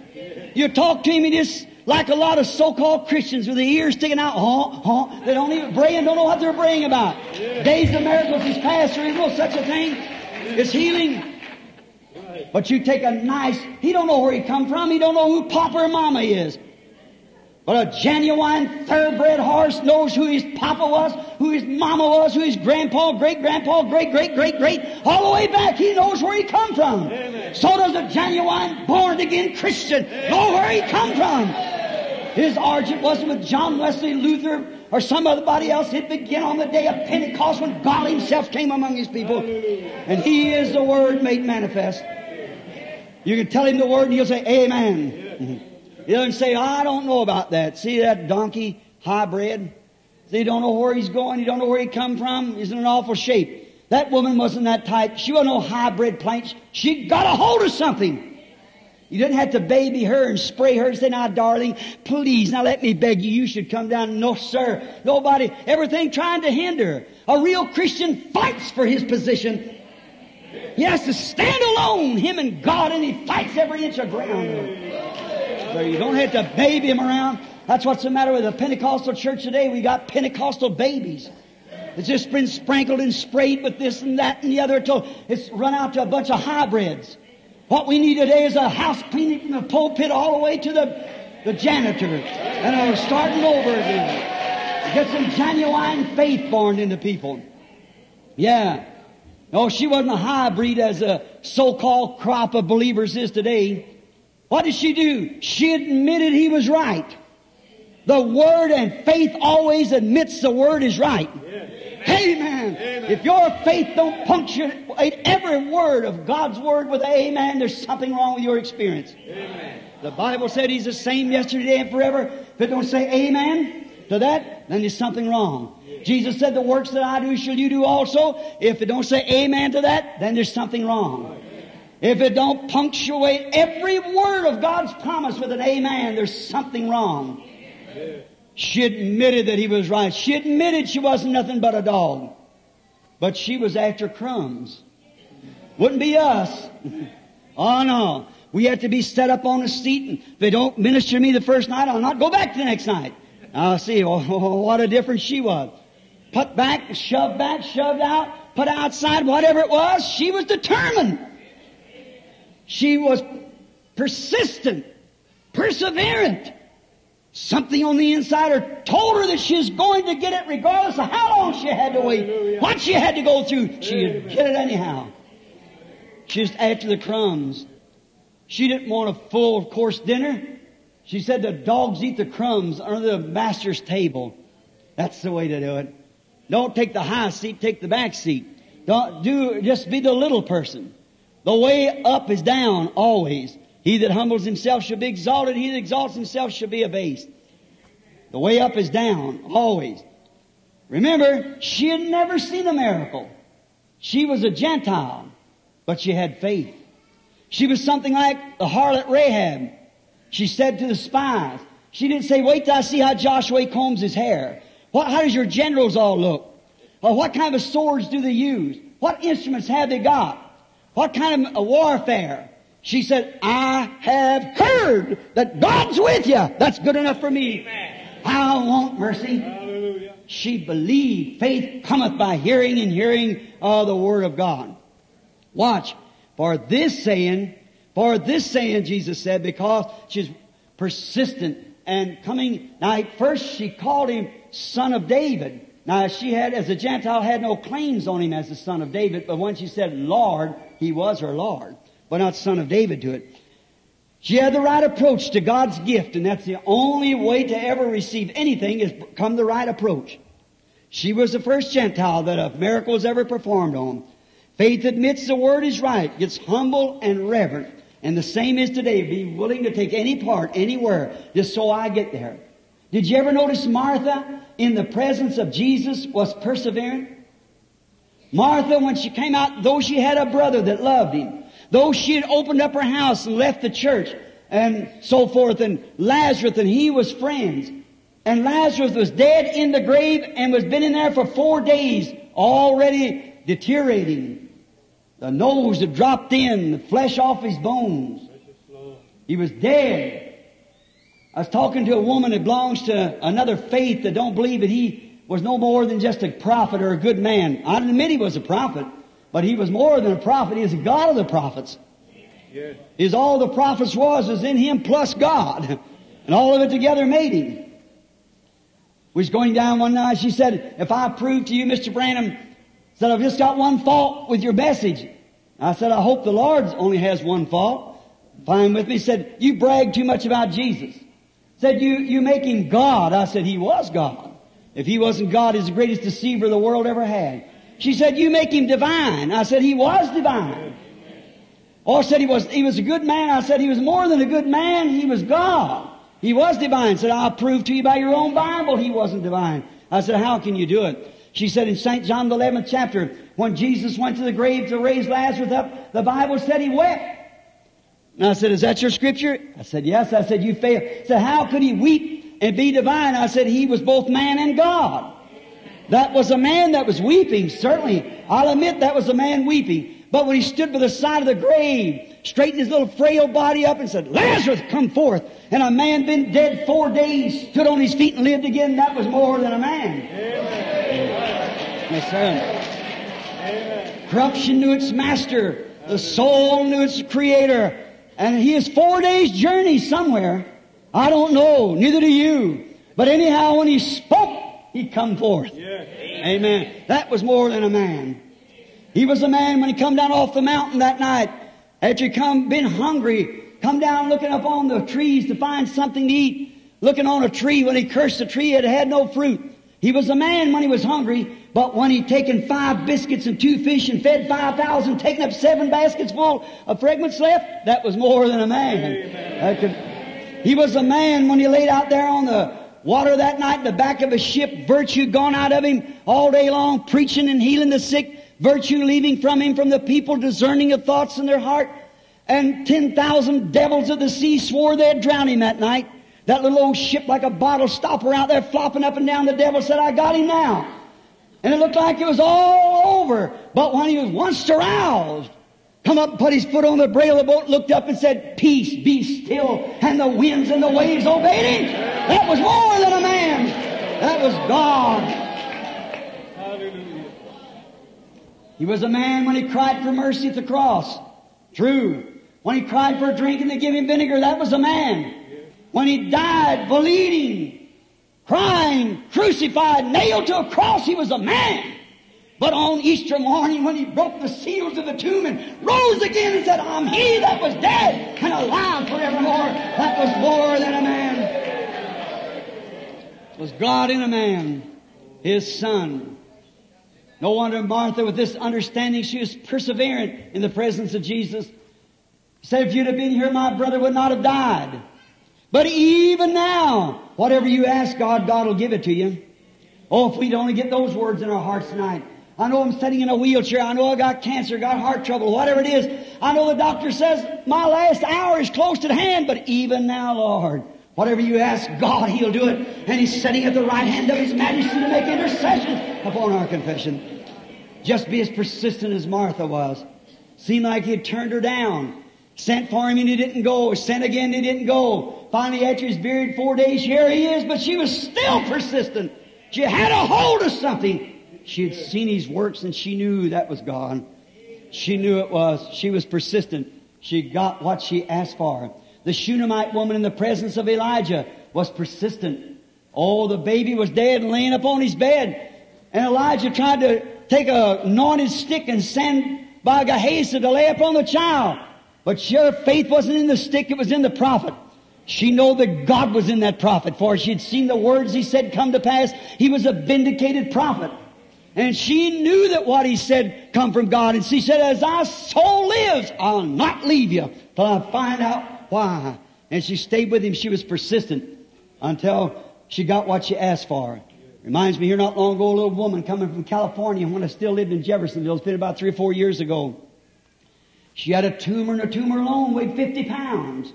You talk to him, he just like a lot of so-called Christians with the ears sticking out. Huh, huh. They don't even pray and don't know what they're praying about. Days of miracles is past. There is no such a thing. It's healing. But you take a nice, he don't know where he come from. He don't know who Papa or Mama is. But a genuine thoroughbred horse knows who his papa was, who his mama was, who his grandpa, great grandpa, great great great great, all the way back. He knows where he come from. Amen. So does a genuine born again Christian know where he come from. His origin wasn't with John Wesley, Luther, or some other else. It began on the day of Pentecost when God Himself came among His people. And He is the Word made manifest. You can tell Him the Word and He'll say, Amen. Mm-hmm. He doesn't say, oh, I don't know about that. See that donkey hybrid? See, he don't know where he's going. He don't know where he come from. He's in an awful shape. That woman wasn't that type. She wasn't no hybrid plant. She got a hold of something. You didn't have to baby her and spray her and say, now darling, please, now let me beg you, you should come down. No sir. Nobody, everything trying to hinder. A real Christian fights for his position. He has to stand alone, him and God, and he fights every inch of ground. You don't have to baby them around. That's what's the matter with the Pentecostal church today. We got Pentecostal babies. It's just been sprinkled and sprayed with this and that and the other until it's run out to a bunch of hybrids. What we need today is a house cleaning from the pulpit all the way to the, the janitor. And we're starting over again. Get some genuine faith born into people. Yeah. No, she wasn't a hybrid as a so-called crop of believers is today. What did she do? She admitted he was right. The Word and faith always admits the Word is right. Amen. amen. If your faith don't punctuate every word of God's Word with amen, there's something wrong with your experience. Amen. The Bible said He's the same yesterday and forever. If it don't say amen to that, then there's something wrong. Jesus said, the works that I do shall you do also. If it don't say amen to that, then there's something wrong. If it don't punctuate every word of God's promise with an amen, there's something wrong. She admitted that he was right. She admitted she wasn't nothing but a dog. But she was after crumbs. Wouldn't be us. [LAUGHS] oh no. We have to be set up on a seat and if they don't minister to me the first night, I'll not go back the next night. I'll see. Oh, [LAUGHS] what a difference she was. Put back, shoved back, shoved out, put outside, whatever it was, she was determined. She was persistent, perseverant. Something on the inside her told her that she was going to get it regardless of how long she had to wait, what she had to go through. She'd get it anyhow. She was after the crumbs. She didn't want a full course dinner. She said the dogs eat the crumbs under the master's table. That's the way to do it. Don't take the high seat, take the back seat. Don't do, just be the little person. The way up is down always. He that humbles himself shall be exalted. He that exalts himself shall be abased. The way up is down always. Remember, she had never seen a miracle. She was a Gentile, but she had faith. She was something like the harlot Rahab. She said to the spies, she didn't say, wait till I see how Joshua combs his hair. What, how does your generals all look? What kind of swords do they use? What instruments have they got? What kind of warfare? She said, I have heard that God's with you. That's good enough for me. I want mercy. Hallelujah. She believed. Faith cometh by hearing and hearing of the Word of God. Watch. For this saying, for this saying, Jesus said, because she's persistent and coming. Now, first she called him son of David. Now, she had, as a Gentile, had no claims on him as the son of David, but when she said Lord, he was her Lord, but not son of David to it. She had the right approach to God's gift, and that's the only way to ever receive anything is come the right approach. She was the first Gentile that a miracle was ever performed on. Faith admits the word is right, gets humble and reverent. And the same is today. Be willing to take any part, anywhere, just so I get there. Did you ever notice Martha in the presence of Jesus was persevering? Martha, when she came out, though she had a brother that loved him, though she had opened up her house and left the church and so forth, and Lazarus and he was friends, And Lazarus was dead in the grave and was been in there for four days, already deteriorating. The nose had dropped in, the flesh off his bones. He was dead. I was talking to a woman that belongs to another faith that don't believe that he was no more than just a prophet or a good man. I admit he was a prophet, but he was more than a prophet. He was a God of the prophets. Yes. Is all the prophets was is in him plus God. And all of it together made him. We was going down one night, she said, if I prove to you, Mr. Branham, said I've just got one fault with your message. I said, I hope the Lord only has one fault. Fine with me. Said, you brag too much about Jesus. Said, you, you make him God. I said, he was God. If he wasn't God, he's the greatest deceiver the world ever had. She said, you make him divine. I said, he was divine. Or said he was, he was a good man. I said, he was more than a good man. He was God. He was divine. Said, I'll prove to you by your own Bible he wasn't divine. I said, how can you do it? She said in St. John the 11th chapter, when Jesus went to the grave to raise Lazarus up, the Bible said he wept. And I said, is that your scripture? I said, yes. I said, you fail. I said, how could he weep and be divine? I said, he was both man and God. That was a man that was weeping, certainly. I'll admit that was a man weeping. But when he stood by the side of the grave, straightened his little frail body up and said, Lazarus, come forth. And a man been dead four days, stood on his feet and lived again. That was more than a man. Yes, sir. Corruption knew its master. The soul knew its creator. And he is four days journey somewhere. I don't know. Neither do you. But anyhow, when he spoke, he come forth. Amen. That was more than a man. He was a man when he come down off the mountain that night. After he come, been hungry, come down looking up on the trees to find something to eat. Looking on a tree when he cursed the tree, it had no fruit. He was a man when he was hungry, but when he'd taken five biscuits and two fish and fed five thousand, taken up seven baskets full of fragments left, that was more than a man. Could- he was a man when he laid out there on the water that night in the back of a ship, virtue gone out of him all day long, preaching and healing the sick, virtue leaving from him from the people, discerning of thoughts in their heart. And 10,000 devils of the sea swore they'd drown him that night. That little old ship like a bottle stopper out there flopping up and down. The devil said, I got him now. And it looked like it was all over. But when he was once aroused, come up, and put his foot on the brail of the boat, looked up and said, Peace, be still. And the winds and the waves obeyed him. That was more than a man. That was God. He was a man when he cried for mercy at the cross. True. When he cried for a drink and they gave him vinegar, that was a man. When he died bleeding, crying, crucified, nailed to a cross, he was a man. But on Easter morning when he broke the seals of the tomb and rose again and said, I'm he that was dead and alive forevermore, that was more than a man. It was God in a man, his son. No wonder Martha, with this understanding, she was perseverant in the presence of Jesus. Said, if you'd have been here, my brother would not have died. But even now, whatever you ask God, God will give it to you. Oh, if we'd only get those words in our hearts tonight. I know I'm sitting in a wheelchair. I know I got cancer, got heart trouble, whatever it is. I know the doctor says my last hour is close at hand, but even now, Lord, whatever you ask God, He'll do it. And He's sitting at the right hand of His majesty to make intercession upon our confession. Just be as persistent as Martha was. Seemed like He had turned her down. Sent for him and he didn't go. Sent again, he didn't go. Finally, after his beard, four days, here he is, but she was still persistent. She had a hold of something. She had seen his works and she knew that was God. She knew it was. She was persistent. She got what she asked for. The Shunammite woman in the presence of Elijah was persistent. Oh, the baby was dead and laying upon his bed. And Elijah tried to take a anointed stick and send by Gehazi to lay upon the child. But her faith wasn't in the stick, it was in the prophet. She knew that God was in that prophet, for she had seen the words he said come to pass. He was a vindicated prophet. And she knew that what he said come from God. And she said, as our soul lives, I'll not leave you till I find out why. And she stayed with him. She was persistent until she got what she asked for. Reminds me here not long ago, a little woman coming from California when I still lived in Jeffersonville. It's been about three or four years ago. She had a tumor and a tumor alone weighed 50 pounds.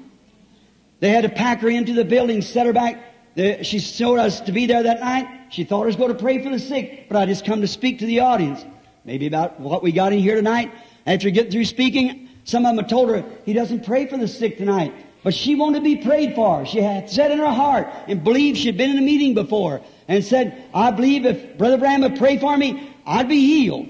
They had to pack her into the building, set her back she told us to be there that night. She thought I was going to pray for the sick, but I just come to speak to the audience. Maybe about what we got in here tonight. After getting through speaking, some of them told her, he doesn't pray for the sick tonight. But she wanted to be prayed for. She had said in her heart and believed she'd been in a meeting before and said, I believe if Brother Branham would pray for me, I'd be healed.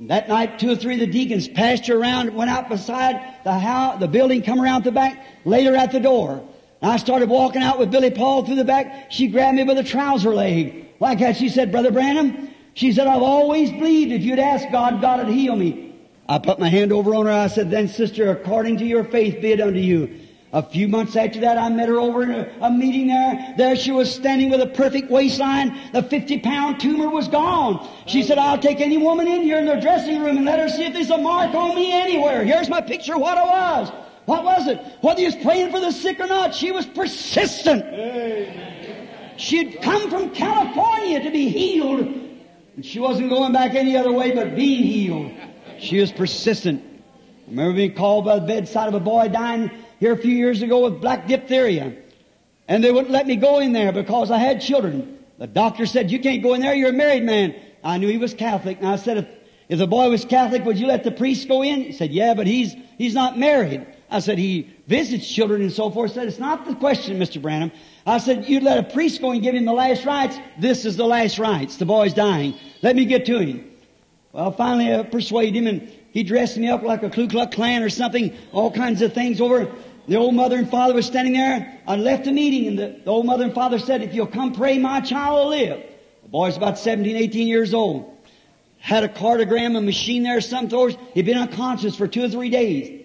That night, two or three of the deacons passed her around, went out beside the house, the building, come around the back, laid her at the door. And I started walking out with Billy Paul through the back. She grabbed me by the trouser leg. Like that, she said, Brother Branham, she said, I've always believed if you'd ask God, God would heal me. I put my hand over on her. I said, then sister, according to your faith be it unto you. A few months after that, I met her over in a, a, meeting there. There she was standing with a perfect waistline. The 50 pound tumor was gone. She said, I'll take any woman in here in their dressing room and let her see if there's a mark on me anywhere. Here's my picture of what I was. What was it? Whether he was praying for the sick or not, she was persistent. She had come from California to be healed. And she wasn't going back any other way but being healed. She was persistent. I remember being called by the bedside of a boy dying here a few years ago with black diphtheria. And they wouldn't let me go in there because I had children. The doctor said, you can't go in there, you're a married man. I knew he was Catholic. And I said, if, if the boy was Catholic, would you let the priest go in? He said, yeah, but he's, he's not married. I said, he visits children and so forth. I said, it's not the question, Mr. Branham. I said, you'd let a priest go and give him the last rites. This is the last rites. The boy's dying. Let me get to him. Well, finally I persuaded him and he dressed me up like a Ku Klux Klan or something, all kinds of things over. The old mother and father was standing there. I left the meeting and the, the old mother and father said, if you'll come pray, my child will live. The boy's about 17, 18 years old. Had a cardiogram, a machine there, some sort. He'd been unconscious for two or three days.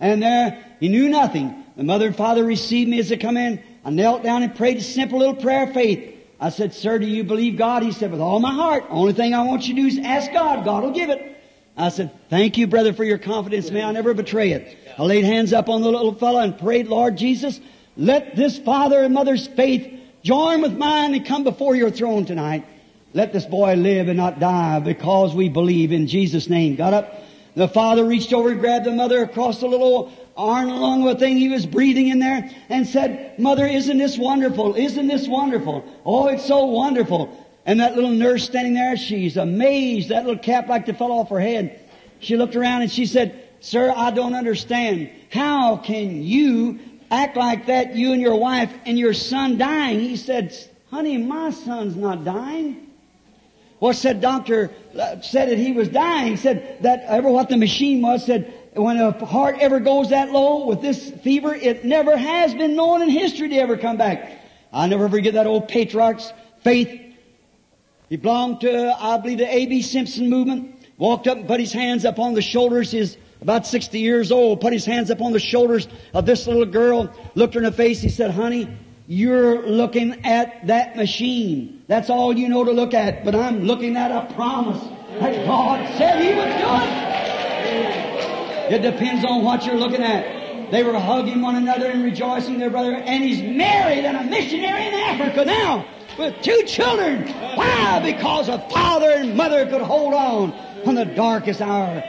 And there, he knew nothing. The mother and father received me as they come in. I knelt down and prayed a simple little prayer of faith. I said, sir, do you believe God? He said, with all my heart. Only thing I want you to do is ask God. God will give it. I said, thank you, brother, for your confidence. May I never betray it. I laid hands up on the little fellow and prayed, Lord Jesus, let this father and mother's faith join with mine and come before your throne tonight. Let this boy live and not die because we believe in Jesus' name. Got up. The father reached over and grabbed the mother across the little arm along with the thing he was breathing in there and said, Mother, isn't this wonderful? Isn't this wonderful? Oh, it's so wonderful. And that little nurse standing there, she's amazed. That little cap like to fell off her head. She looked around and she said, Sir, I don't understand. How can you act like that, you and your wife and your son dying? He said, Honey, my son's not dying. Well, said doctor uh, said that he was dying. He said that ever what the machine was. Said when a heart ever goes that low with this fever, it never has been known in history to ever come back. I'll never forget that old patriarch's faith. He belonged to, I believe, the A.B. Simpson movement. Walked up and put his hands up on the shoulders. He's about 60 years old, put his hands up on the shoulders of this little girl, looked her in the face. He said, honey, you're looking at that machine. That's all you know to look at. But I'm looking at a promise that God said He would do it. It depends on what you're looking at. They were hugging one another and rejoicing their brother. And he's married and a missionary in Africa now with two children. Why? Because a father and mother could hold on on the darkest hour.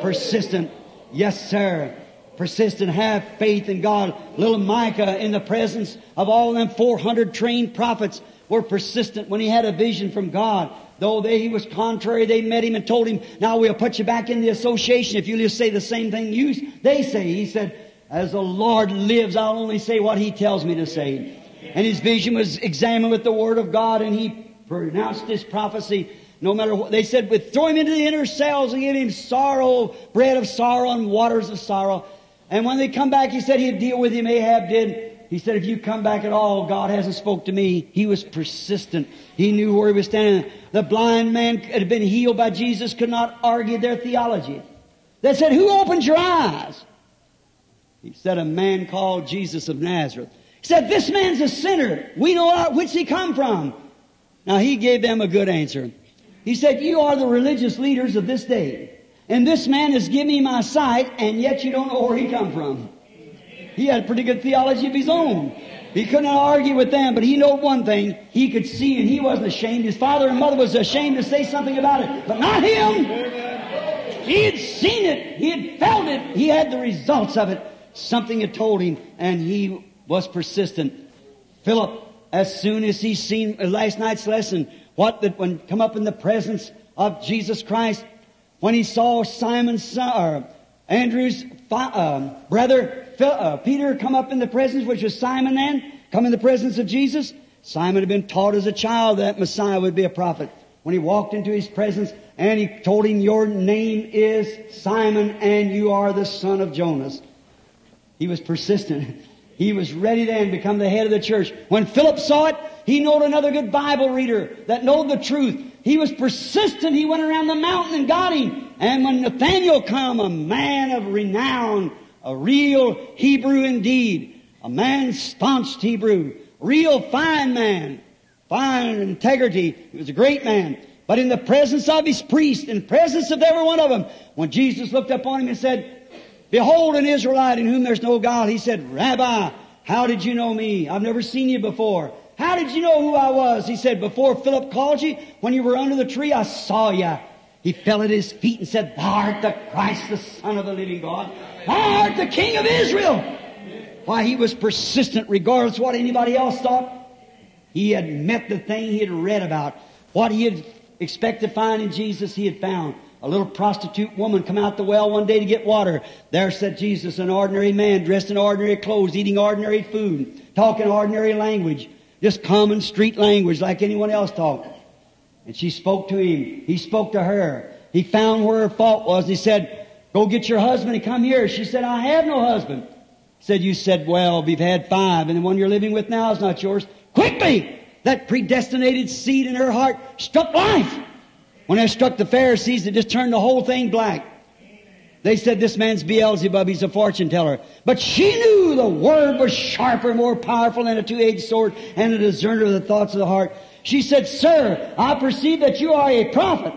Persistent. Yes, sir persistent, have faith in God. Little Micah, in the presence of all them 400 trained prophets, were persistent when he had a vision from God. Though they, he was contrary, they met him and told him, now we'll put you back in the association if you just say the same thing you, they say. He said, as the Lord lives, I'll only say what he tells me to say. And his vision was examined with the word of God and he pronounced this prophecy no matter what. They said, with throw him into the inner cells and give him sorrow, bread of sorrow and waters of sorrow. And when they come back, he said he'd deal with him. Ahab did. He said, if you come back at all, God hasn't spoke to me. He was persistent. He knew where he was standing. The blind man had been healed by Jesus could not argue their theology. They said, who opened your eyes? He said, a man called Jesus of Nazareth. Said, this man's a sinner. We know whence he come from. Now he gave them a good answer. He said, you are the religious leaders of this day. And this man has given me my sight, and yet you don't know where he come from. He had a pretty good theology of his own. He couldn't argue with them, but he knew one thing. He could see and he wasn't ashamed. His father and mother was ashamed to say something about it, but not him. He had seen it. He had felt it. He had the results of it. Something had told him, and he was persistent. Philip as soon as he seen uh, last night's lesson, what that when come up in the presence of Jesus Christ, when he saw Simon's son, or Andrew's uh, brother Phil, uh, Peter come up in the presence, which was Simon then, come in the presence of Jesus. Simon had been taught as a child that Messiah would be a prophet. When he walked into his presence and he told him, your name is Simon and you are the son of Jonas. He was persistent. [LAUGHS] He was ready then to become the head of the church. When Philip saw it, he knowed another good Bible reader that knowed the truth. He was persistent. He went around the mountain and got him. And when Nathaniel come, a man of renown, a real Hebrew indeed, a man staunched Hebrew, real fine man, fine integrity. He was a great man. But in the presence of his priest, in presence of every one of them, when Jesus looked upon him and said, Behold an Israelite in whom there's no God, he said, Rabbi, how did you know me? I've never seen you before. How did you know who I was? He said, before Philip called you, when you were under the tree, I saw you. He fell at his feet and said, Thou art the Christ, the Son of the living God. Thou art the King of Israel. Why, he was persistent regardless of what anybody else thought. He had met the thing he had read about. What he had expected to find in Jesus, he had found. A little prostitute woman come out the well one day to get water. There sat Jesus, an ordinary man, dressed in ordinary clothes, eating ordinary food, talking ordinary language, just common street language like anyone else talked. And she spoke to him. He spoke to her. He found where her fault was. He said, go get your husband and come here. She said, I have no husband. He said, you said, well, we've had five and the one you're living with now is not yours. Quickly! That predestinated seed in her heart struck life. When I struck the Pharisees, it just turned the whole thing black. They said this man's Beelzebub, he's a fortune teller. But she knew the word was sharper, more powerful than a two-edged sword and a discerner of the thoughts of the heart. She said, Sir, I perceive that you are a prophet.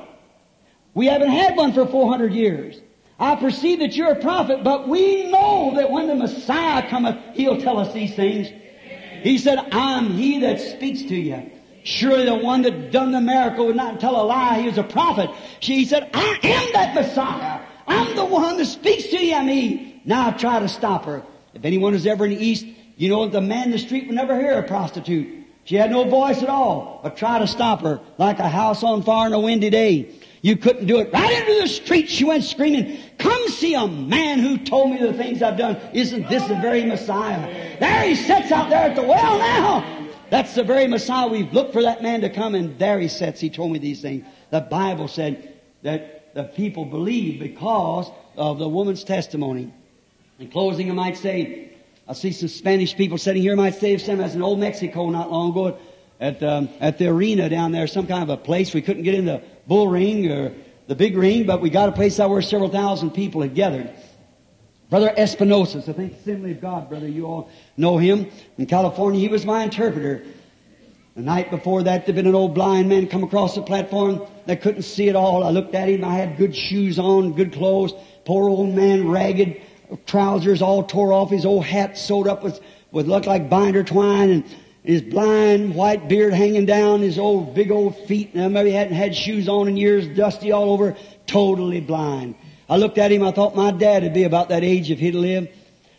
We haven't had one for 400 years. I perceive that you're a prophet, but we know that when the Messiah cometh, He'll tell us these things. He said, I'm He that speaks to you. Surely the one that done the miracle would not tell a lie. He was a prophet. She said, I am that Messiah. I'm the one that speaks to you, me. Now try to stop her. If anyone is ever in the East, you know the man in the street would never hear a prostitute. She had no voice at all, but try to stop her like a house on fire on a windy day. You couldn't do it. Right into the street she went screaming, come see a man who told me the things I've done. Isn't this the very Messiah? There he sits out there at the well now. That's the very Messiah. We've looked for that man to come and there he sits. He told me these things. The Bible said that the people believed because of the woman's testimony. In closing, I might say, I see some Spanish people sitting here. I might say some as in old Mexico not long ago at um, at the arena down there, some kind of a place. We couldn't get in the bull ring or the big ring, but we got a place out where several thousand people had gathered. Brother Espinosa, I think Assembly of God, brother, you all know him. In California, he was my interpreter. The night before that, there'd been an old blind man come across the platform that couldn't see at all. I looked at him. I had good shoes on, good clothes. Poor old man, ragged, trousers all tore off, his old hat sewed up with, with looked like binder twine, and his blind white beard hanging down, his old big old feet. Now maybe he hadn't had shoes on in years, dusty all over, totally blind. I looked at him. I thought my dad would be about that age if he'd lived.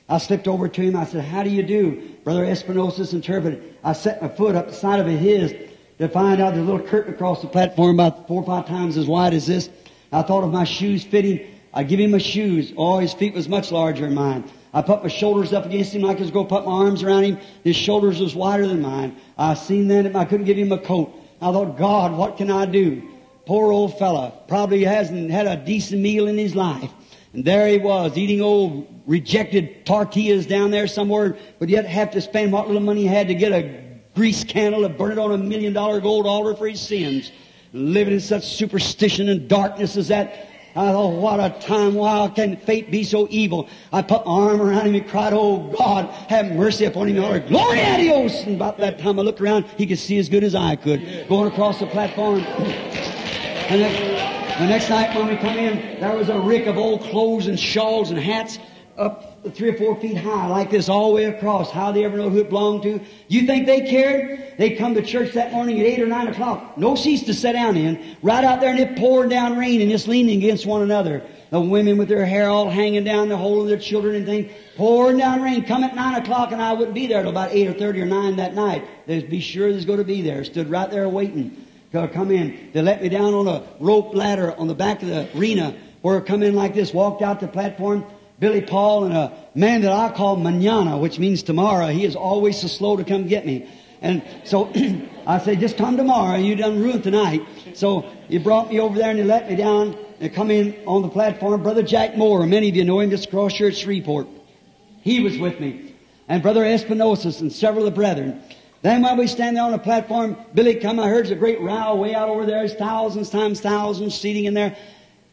I slipped over to him. I said, "How do you do, Brother Espinosa's interpreted?" I set my foot up the side of his to find out there's a little curtain across the platform about four or five times as wide as this. I thought of my shoes fitting. I give him my shoes. Oh, his feet was much larger than mine. I put my shoulders up against him like I was going to put my arms around him. His shoulders was wider than mine. I seen that. I couldn't give him a coat. I thought, God, what can I do? Poor old fella. Probably hasn't had a decent meal in his life. And there he was, eating old rejected tortillas down there somewhere, but yet have to spend what little money he had to get a grease candle to burn it on a million dollar gold altar for his sins. Living in such superstition and darkness as that. I thought, what a time. Why can fate be so evil? I put my arm around him and cried, Oh God, have mercy upon him. Lord, glory adios. And about that time I looked around, he could see as good as I could. Going across the platform. The, the next night when we come in, there was a rick of old clothes and shawls and hats up three or four feet high like this all the way across. How they ever know who it belonged to? You think they cared? They come to church that morning at eight or nine o'clock. No seats to sit down in. Right out there and it poured down rain and just leaning against one another. the women with their hair all hanging down, they're holding their children and things, pouring down rain. Come at nine o'clock and I wouldn't be there till about eight or thirty or nine that night. They'd be sure there's going to be there. Stood right there waiting come in. They let me down on a rope ladder on the back of the arena where I come in like this, walked out the platform. Billy Paul and a man that I call manana, which means tomorrow. He is always so slow to come get me. And so [CLEARS THROAT] I said, just come tomorrow. You done ruined tonight. So he brought me over there and he let me down and come in on the platform. Brother Jack Moore, many of you know him, just across here at Shreveport. He was with me. And Brother Espinosa and several of the brethren. Then while we stand there on the platform, Billy come, I heard there's a great row way out over there. There's thousands times thousands seating in there.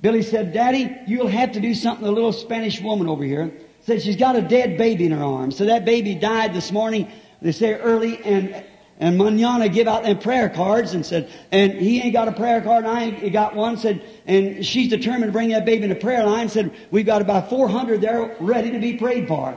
Billy said, Daddy, you'll have to do something. The little Spanish woman over here said she's got a dead baby in her arms. So that baby died this morning. They say early and and Manana give out them prayer cards and said, and he ain't got a prayer card and I ain't got one. Said, and she's determined to bring that baby in the prayer line. Said, we've got about 400 there ready to be prayed for.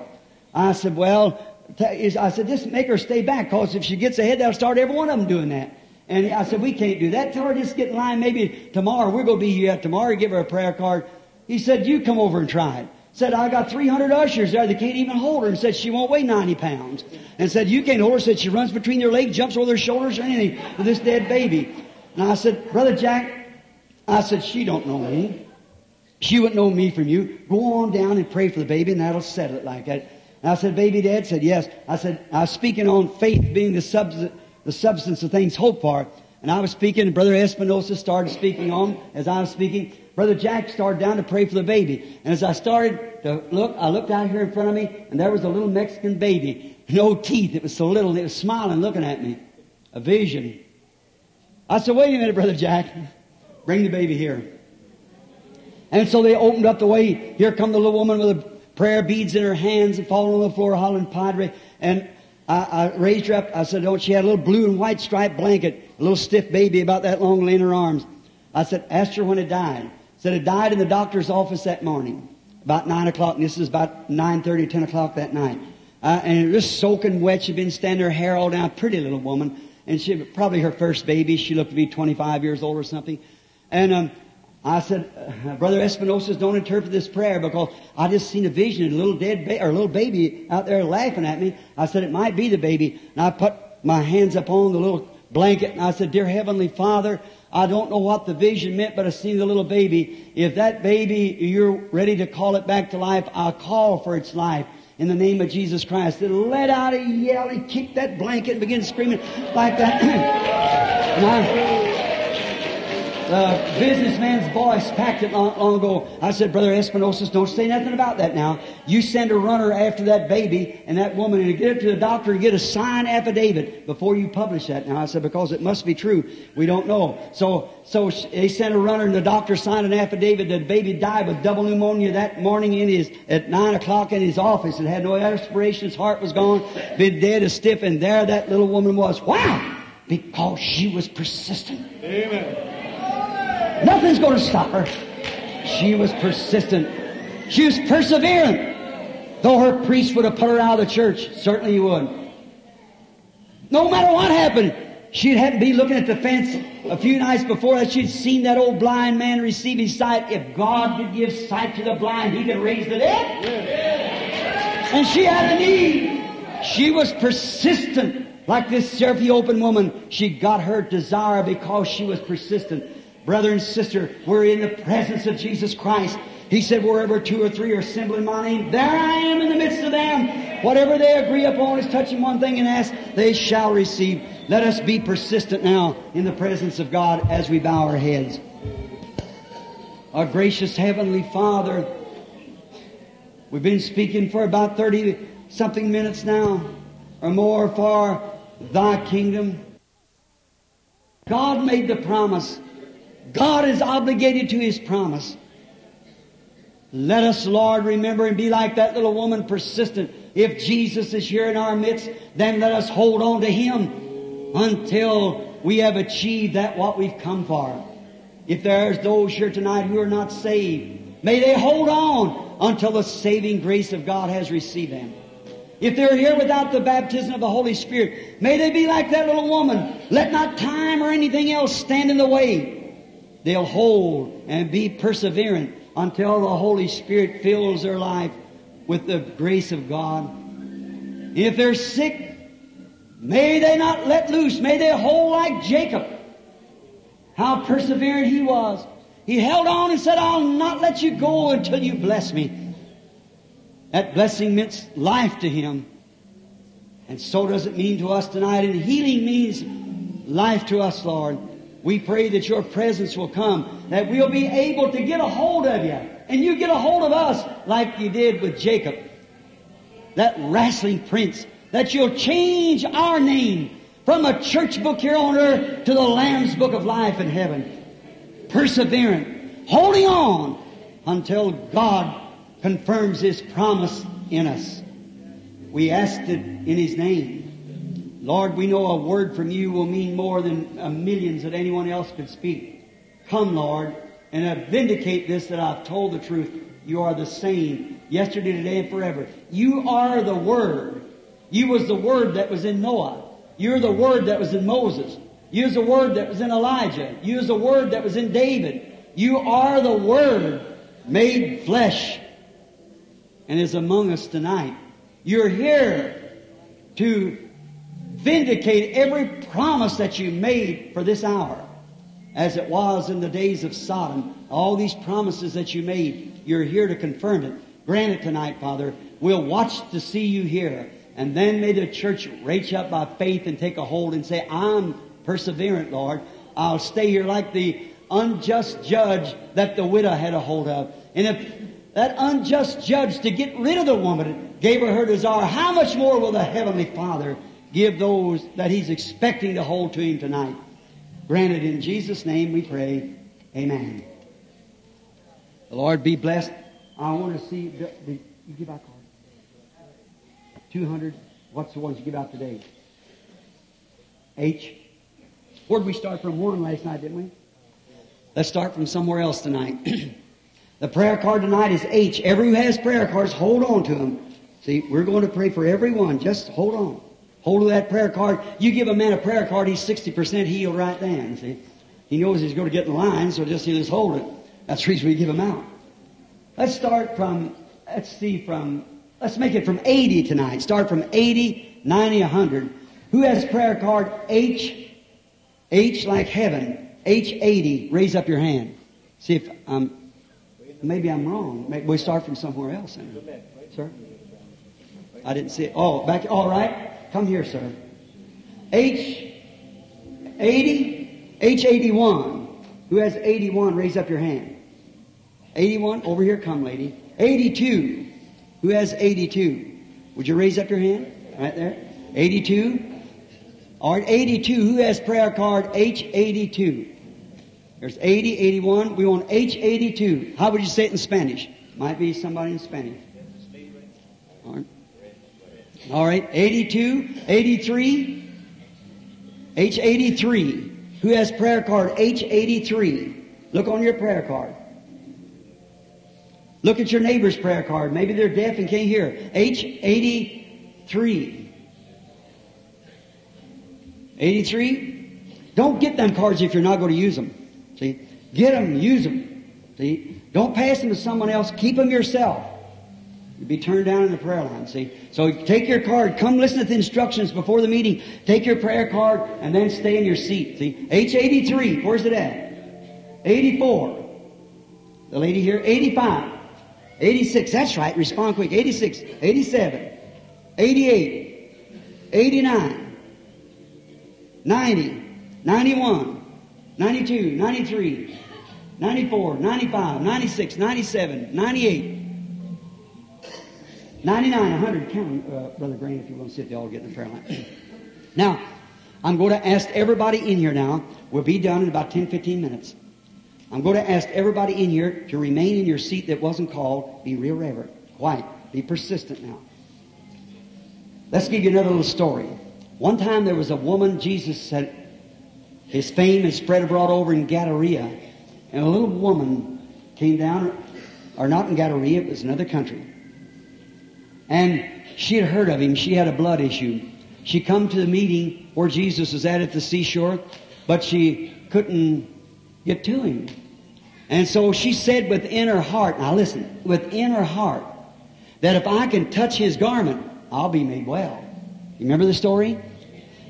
I said, well, I said, just make her stay back because if she gets ahead, they'll start every one of them doing that. And I said, we can't do that. Tell her just get in line. Maybe tomorrow, we're going to be here tomorrow. Give her a prayer card. He said, you come over and try it. Said, I got 300 ushers there. They can't even hold her. And said, she won't weigh 90 pounds. And said, you can't hold her. Said, she runs between their legs, jumps over their shoulders or anything with this dead baby. And I said, Brother Jack, I said, she don't know me. She wouldn't know me from you. Go on down and pray for the baby and that'll settle it like that. I said, baby dad said, yes. I said, I was speaking on faith being the substance, the substance of things hoped for. And I was speaking, and Brother Espinosa started speaking on as I was speaking. Brother Jack started down to pray for the baby. And as I started to look, I looked out here in front of me, and there was a little Mexican baby. No teeth. It was so little, and it was smiling, looking at me. A vision. I said, wait a minute, Brother Jack. Bring the baby here. And so they opened up the way. Here come the little woman with the prayer beads in her hands and falling on the floor, hollering Padre. And I, I raised her up. I said, don't she had a little blue and white striped blanket, a little stiff baby about that long laying in her arms. I said, asked her when it died. Said it died in the doctor's office that morning, about nine o'clock. And this is about nine thirty, ten o'clock that night. Uh, and was soaking wet. She'd been standing her hair all down, pretty little woman. And she, probably her first baby. She looked to be 25 years old or something. And, um, I said, uh, Brother Espinosa, don't interpret this prayer because I just seen a vision of a little dead ba- or a little baby out there laughing at me. I said, it might be the baby. And I put my hands up on the little blanket and I said, Dear Heavenly Father, I don't know what the vision meant, but I seen the little baby. If that baby, you're ready to call it back to life, I'll call for its life in the name of Jesus Christ. It let out a yell and kicked that blanket and began screaming like that. [CLEARS THROAT] and the businessman's voice packed it long, long, ago. I said, Brother Espinosa, don't say nothing about that now. You send a runner after that baby and that woman and get it to the doctor and get a signed affidavit before you publish that. Now I said, because it must be true. We don't know. So, so they sent a runner and the doctor signed an affidavit that the baby died with double pneumonia that morning in his, at nine o'clock in his office. It had no respiration. His heart was gone. Been dead as stiff. And there that little woman was. Wow! Because she was persistent. Amen. Nothing's going to stop her. She was persistent. She was persevering. Though her priest would have put her out of the church, certainly he would. No matter what happened, she'd have to be looking at the fence a few nights before that. She'd seen that old blind man receive his sight. If God could give sight to the blind, He could raise the dead. And she had a need. She was persistent. Like this Ethiopian woman, she got her desire because she was persistent. Brother and sister, we're in the presence of Jesus Christ. He said, wherever two or three are assembled in my name, there I am in the midst of them. Whatever they agree upon is touching one thing and ask, they shall receive. Let us be persistent now in the presence of God as we bow our heads. Our gracious Heavenly Father, we've been speaking for about 30 something minutes now or more for Thy kingdom. God made the promise God is obligated to His promise. Let us, Lord, remember and be like that little woman persistent. If Jesus is here in our midst, then let us hold on to Him until we have achieved that what we've come for. If there's those here tonight who are not saved, may they hold on until the saving grace of God has received them. If they're here without the baptism of the Holy Spirit, may they be like that little woman. Let not time or anything else stand in the way. They'll hold and be perseverant until the Holy Spirit fills their life with the grace of God. If they're sick, may they not let loose. May they hold like Jacob. How perseverant he was. He held on and said, I'll not let you go until you bless me. That blessing meant life to him. And so does it mean to us tonight. And healing means life to us, Lord. We pray that your presence will come, that we'll be able to get a hold of you, and you get a hold of us like you did with Jacob. That wrestling prince, that you'll change our name from a church book here on earth to the Lamb's book of life in heaven. Perseverant, holding on until God confirms His promise in us. We asked it in His name. Lord, we know a word from you will mean more than uh, millions that anyone else could speak. Come, Lord, and vindicate this that I've told the truth. You are the same yesterday, today, and forever. You are the Word. You was the Word that was in Noah. You're the Word that was in Moses. You're the Word that was in Elijah. You're the Word that was in David. You are the Word made flesh and is among us tonight. You're here to vindicate every promise that you made for this hour, as it was in the days of Sodom. All these promises that you made, you're here to confirm it. Grant it tonight, Father. We'll watch to see you here. And then may the church reach up by faith and take a hold and say, I'm perseverant, Lord. I'll stay here like the unjust judge that the widow had a hold of. And if that unjust judge to get rid of the woman gave her her desire, how much more will the Heavenly Father give those that He's expecting to hold to Him tonight? Granted, in Jesus' name we pray. Amen. The Lord be blessed. I want to see, the, the, you give out cards? 200. What's the ones you give out today? H. Where'd we start from? One last night, didn't we? Let's start from somewhere else tonight. [CLEARS THROAT] The prayer card tonight is H. Everyone who has prayer cards, hold on to them. See, we're going to pray for everyone. Just hold on. Hold of that prayer card. You give a man a prayer card, he's 60% healed right then. See? He knows he's going to get in line, so just he'll just hold it. That's the reason we give him out. Let's start from, let's see from, let's make it from 80 tonight. Start from 80, 90, 100. Who has prayer card H? H like heaven. H80. Raise up your hand. See if I'm, Maybe I'm wrong. Maybe we start from somewhere else. Sir? I didn't see it. Oh, back. All right. Come here, sir. H 80, H 81. Who has 81? Raise up your hand. 81. Over here, come, lady. 82. Who has 82? Would you raise up your hand? Right there. 82. All right, 82. Who has prayer card H82? There's 80, 81. We want H82. How would you say it in Spanish? Might be somebody in Spanish. All right. All right. 82, 83. H83. Who has prayer card H83? Look on your prayer card. Look at your neighbor's prayer card. Maybe they're deaf and can't hear. H83. 83? Don't get them cards if you're not going to use them. See, get them, use them. See, don't pass them to someone else. Keep them yourself. You'll be turned down in the prayer line. See, so take your card. Come listen to the instructions before the meeting. Take your prayer card and then stay in your seat. See, H eighty three. Where's it at? Eighty four. The lady here, eighty five. 86, that's right, respond quick. 86, 87, 88, 89, 90, 91, 92, 93, 94, 95, 96, 97, 98, 99, 100. Count uh, Brother Grant if you want to sit. They all get in the prayer line. now, I'm going to ask everybody in here now. We'll be done in about 10, 15 minutes. I'm going to ask everybody in here to remain in your seat that wasn't called. Be real reverent. Quiet. Be persistent now. Let's give you another little story. One time there was a woman, Jesus said, his fame had spread abroad over in Gadara, and a little woman came down, or not in Gadara, it was another country. And she had heard of him. She had a blood issue. She come to the meeting where Jesus was at at the seashore, but she couldn't get to him. And so she said within her heart, now listen, within her heart, that if I can touch his garment, I'll be made well. You remember the story?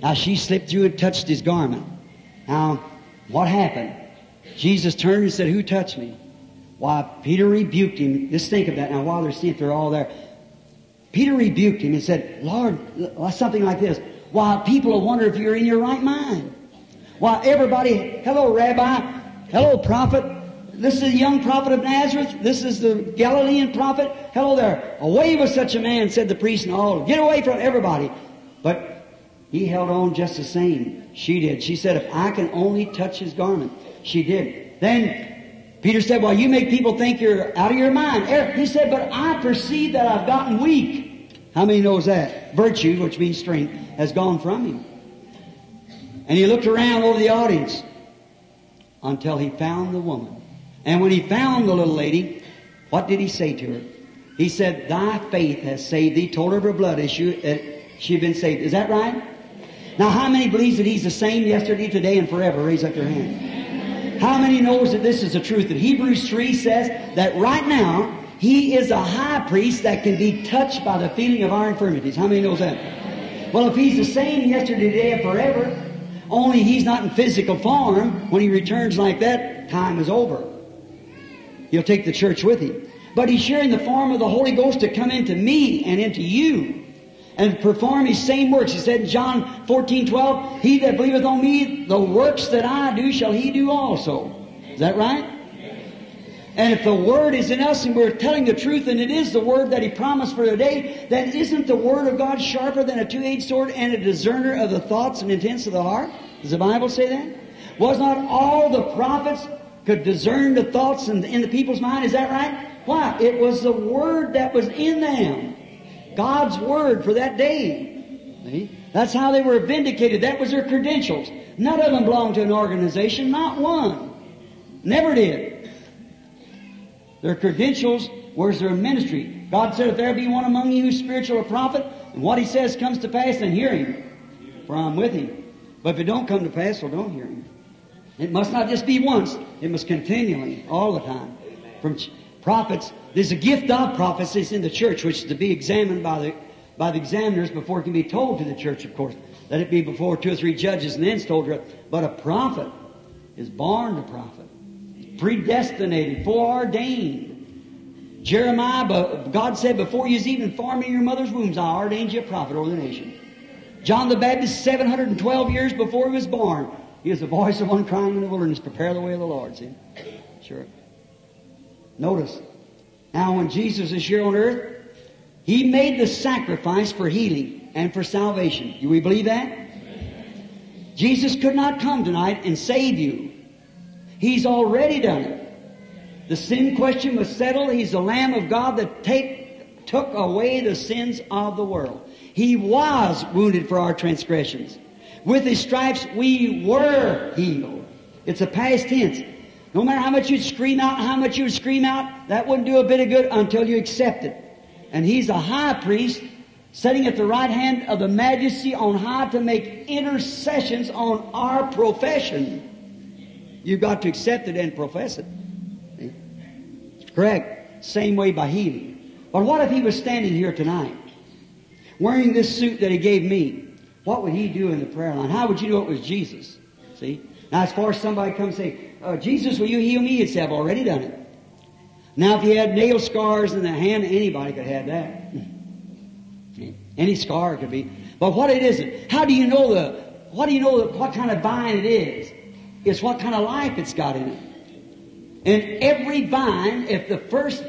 Now she slipped through and touched his garment. Now, what happened? Jesus turned and said, Who touched me? Why, Peter rebuked him. Just think of that now while they're seeing they're all there. Peter rebuked him and said, Lord, something like this. Why, people will wonder if you're in your right mind. Why, everybody, hello, Rabbi, hello, prophet. This is the young prophet of Nazareth. This is the Galilean prophet. Hello there. Away with such a man, said the priest and all. Get away from everybody. But he held on just the same. She did. She said, if I can only touch his garment. She did. Then Peter said, well, you make people think you're out of your mind. Er, he said, but I perceive that I've gotten weak. How many knows that? Virtue, which means strength, has gone from him. And he looked around over the audience until he found the woman. And when he found the little lady, what did he say to her? He said, Thy faith has saved thee. Told her of her blood issue. Uh, she had been saved. Is that right? Now, how many believes that He's the same yesterday, today, and forever? Raise up your hand. How many knows that this is the truth? That Hebrews 3 says that right now, He is a high priest that can be touched by the feeling of our infirmities. How many knows that? Well, if He's the same yesterday, today, and forever, only He's not in physical form, when He returns like that, time is over. He'll take the church with Him. But He's sharing the form of the Holy Ghost to come into me and into you and perform his same works. He said in John 14, 12, He that believeth on me, the works that I do shall he do also. Is that right? And if the Word is in us and we're telling the truth and it is the Word that He promised for today, then isn't the Word of God sharper than a two-edged sword and a discerner of the thoughts and intents of the heart? Does the Bible say that? Was not all the prophets could discern the thoughts in, in the people's mind? Is that right? Why? It was the Word that was in them. God's Word for that day. See? That's how they were vindicated. That was their credentials. None of them belonged to an organization, not one. Never did. Their credentials was their ministry. God said, if there be one among you who's spiritual or prophet, and what he says comes to pass, then hear him, for I'm with him. But if it don't come to pass, well, don't hear him. It must not just be once. It must continually, all the time. From prophets, there's a gift of prophecies in the church which is to be examined by the, by the examiners before it can be told to the church, of course. Let it be before two or three judges and then told to it. But a prophet is born to prophet, predestinated, foreordained. Jeremiah, God said, before you was even formed in your mother's wombs, I ordained you a prophet over the nation. John the Baptist, 712 years before he was born, he is the voice of one crying in the wilderness, prepare the way of the Lord. See? Sure. Notice, now, when Jesus is here on earth, He made the sacrifice for healing and for salvation. Do we believe that? Jesus could not come tonight and save you. He's already done it. The sin question was settled. He's the Lamb of God that take, took away the sins of the world. He was wounded for our transgressions. With His stripes we were healed. It's a past tense. No matter how much you'd scream out, how much you'd scream out, that wouldn't do a bit of good until you accept it. And he's a high priest sitting at the right hand of the majesty on high to make intercessions on our profession. You've got to accept it and profess it. Correct. Same way by healing. But what if he was standing here tonight, wearing this suit that he gave me? What would he do in the prayer line? How would you know it was Jesus? See? Now, as far as somebody comes and say, oh, Jesus, will you heal me? Say, I've already done it. Now, if you had nail scars in the hand, anybody could have that. [LAUGHS] Any scar could be. But what it isn't, how do you know the, what do you know the, what kind of vine it is? It's what kind of life it's got in it. And every vine, if the first,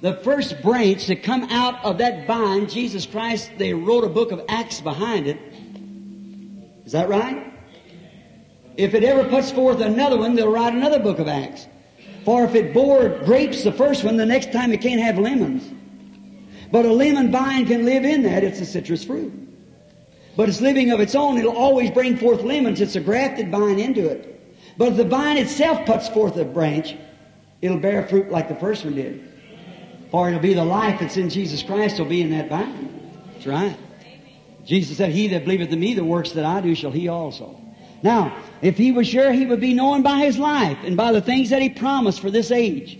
the first branch to come out of that vine, Jesus Christ, they wrote a book of Acts behind it. Is that right? If it ever puts forth another one, they'll write another book of Acts. For if it bore grapes the first one, the next time it can't have lemons. But a lemon vine can live in that. It's a citrus fruit. But it's living of its own. It'll always bring forth lemons. It's a grafted vine into it. But if the vine itself puts forth a branch, it'll bear fruit like the first one did. For it'll be the life that's in Jesus Christ will be in that vine. That's right. Jesus said, He that believeth in me, the works that I do shall he also. Now, if he was sure, he would be known by his life and by the things that he promised for this age.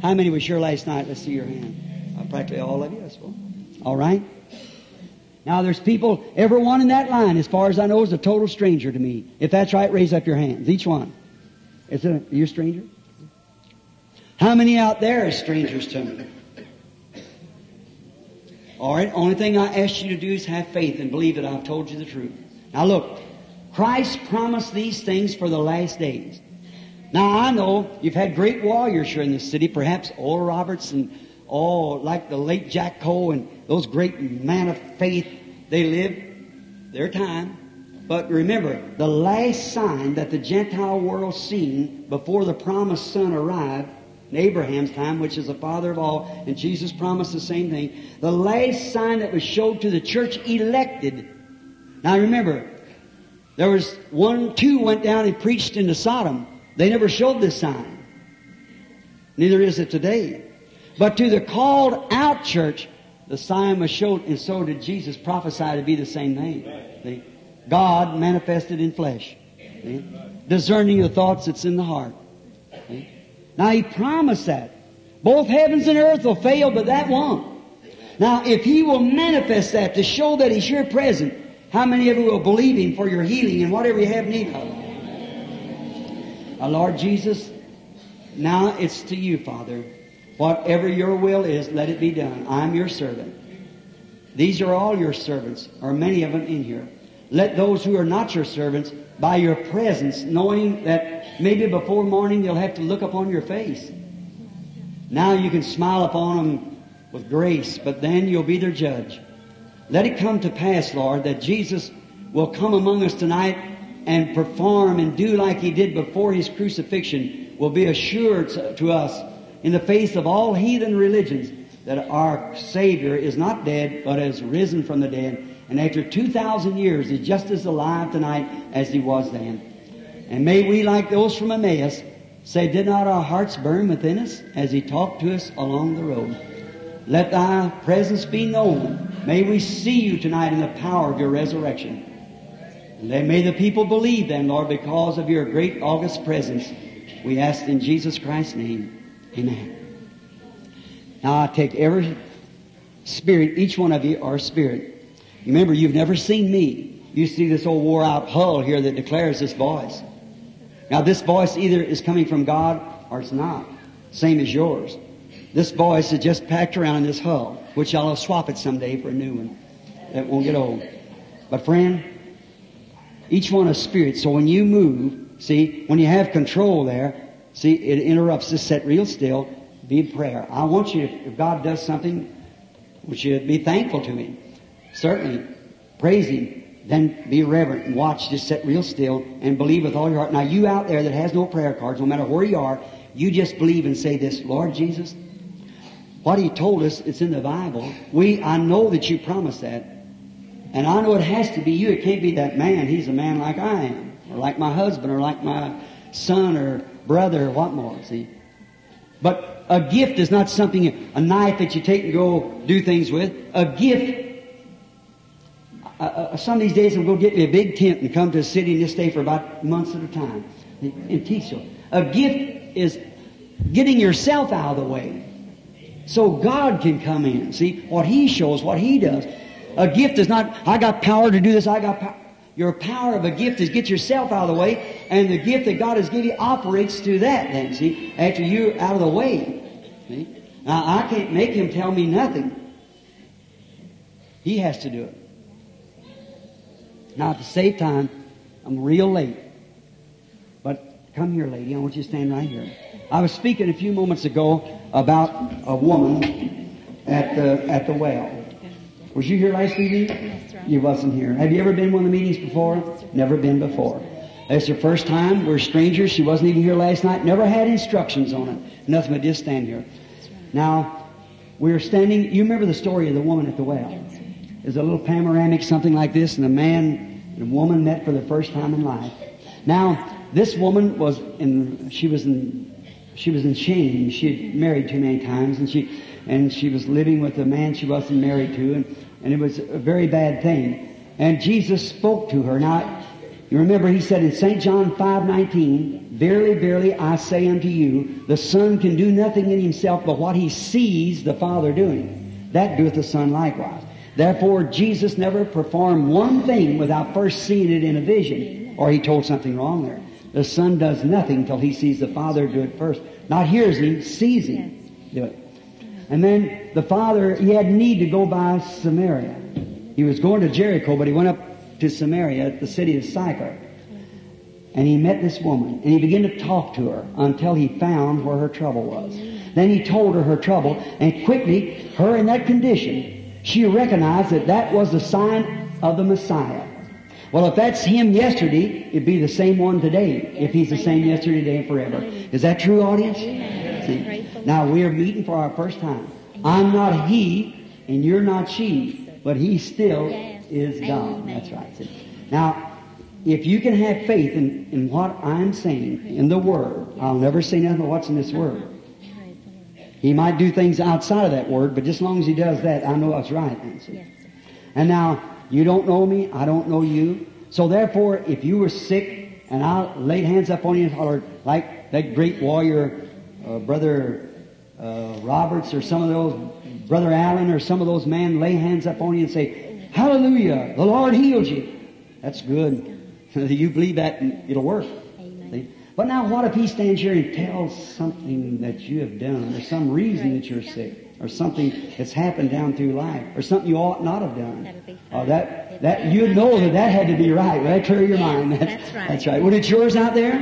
How many were sure last night? Let's see your hand. Uh, practically all of you, I suppose. All right. Now, there's people, everyone in that line, as far as I know, is a total stranger to me. If that's right, raise up your hands. Each one. Is it a, you a stranger? How many out there are strangers to me? All right. Only thing I ask you to do is have faith and believe that I've told you the truth. Now look, Christ promised these things for the last days. Now I know you've had great warriors here in this city, perhaps Oral Roberts and oh, like the late Jack Coe and those great men of faith. They lived their time. But remember, the last sign that the Gentile world seen before the promised son arrived in Abraham's time, which is the father of all, and Jesus promised the same thing. The last sign that was showed to the church elected. Now remember, there was one, two went down and preached into Sodom. They never showed this sign. Neither is it today. But to the called out church, the sign was shown, and so did Jesus prophesy to be the same thing. See? God manifested in flesh. See? Discerning the thoughts that's in the heart. See? Now He promised that. Both heavens and earth will fail, but that won't. Now, if He will manifest that to show that He's here present, how many of you will believe Him for your healing and whatever you have need of? Now, Lord Jesus, now it's to you, Father. Whatever your will is, let it be done. I'm your servant. These are all your servants, or many of them in here. Let those who are not your servants, by your presence, knowing that maybe before morning they'll have to look upon your face. Now you can smile upon them with grace, but then you'll be their judge. Let it come to pass, Lord, that Jesus will come among us tonight and perform and do like he did before his crucifixion, will be assured to us in the face of all heathen religions that our Savior is not dead, but has risen from the dead. And after 2,000 years is just as alive tonight as he was then. And may we, like those from Emmaus, say, did not our hearts burn within us as he talked to us along the road? Let thy presence be known. May we see you tonight in the power of your resurrection. And may the people believe then, Lord, because of your great august presence. We ask in Jesus Christ's name. Amen. Now I take every spirit, each one of you are spirit. Remember, you've never seen me. You see this old wore out hull here that declares this voice. Now this voice either is coming from God or it's not. Same as yours. This voice is just packed around in this hull, which I'll swap it someday for a new one. That won't get old. But friend, each one a spirit. So when you move, see, when you have control there, see, it interrupts. Just set real still. Be in prayer. I want you, if God does something, would you be thankful to Him? Certainly. Praise Him. Then be reverent and watch. Just sit real still and believe with all your heart. Now you out there that has no prayer cards, no matter where you are, you just believe and say this, Lord Jesus, what He told us, it's in the Bible. We, I know that you promised that. And I know it has to be you. It can't be that man. He's a man like I am. Or like my husband, or like my son, or brother, what more, see? But a gift is not something, a knife that you take and go do things with. A gift uh, uh, some of these days I'm going to get me a big tent and come to a city and just stay for about months at a time and teach them. A gift is getting yourself out of the way so God can come in. See what He shows, what He does. A gift is not I got power to do this. I got power. Your power of a gift is get yourself out of the way, and the gift that God has given you operates through that. Then see after you're out of the way. See? Now I can't make Him tell me nothing. He has to do it. Now, at the same time, I'm real late. But come here, lady. I want you to stand right here. I was speaking a few moments ago about a woman at the at the well. Was you here last evening? That's right. You wasn't here. Have you ever been one of the meetings before? Never been before. That's her first time. We're strangers. She wasn't even here last night. Never had instructions on it. Nothing but just stand here. Now, we were standing. You remember the story of the woman at the well? There's a little panoramic, something like this, and a man and a woman met for the first time in life. Now, this woman was in, she was in, she was in shame. She had married too many times, and she, and she was living with a man she wasn't married to, and, and it was a very bad thing. And Jesus spoke to her. Now, You remember he said in St. John 5:19, "Verily, verily, I say unto you, the Son can do nothing in himself but what he sees the Father doing. That doeth the Son likewise." Therefore, Jesus never performed one thing without first seeing it in a vision, or he told something wrong there. The Son does nothing till he sees the Father do it first. Not hears him, sees him do it. And then the Father, he had need to go by Samaria. He was going to Jericho, but he went up to Samaria at the city of Sychar. And he met this woman, and he began to talk to her until he found where her trouble was. Then he told her her trouble, and quickly, her in that condition, she recognized that that was the sign of the Messiah. Well, if that's him yesterday, it'd be the same one today, if he's the same yesterday, today, and forever. Is that true, audience? Now, we are meeting for our first time. I'm not he, and you're not she, but he still is God. That's right. See? Now, if you can have faith in, in what I'm saying, in the Word, I'll never say nothing but what's in this Word. He might do things outside of that Word, but just as long as he does that, I know what's right. And now, you don't know me, I don't know you. So therefore, if you were sick and I laid hands up on you and hollered, like that great warrior, uh, Brother uh, Roberts or some of those, Brother Allen or some of those men lay hands up on you and say, Hallelujah, the Lord healed you. That's good. [LAUGHS] you believe that and it'll work. But now what if he stands here and tells something that you have done or some reason that you're sick? or something that's happened down through life, or something you ought not have done. Uh, that that you know that that had to be right. Right? Clear your mind. That's, [LAUGHS] That's right. That's right. Well, it's yours out there.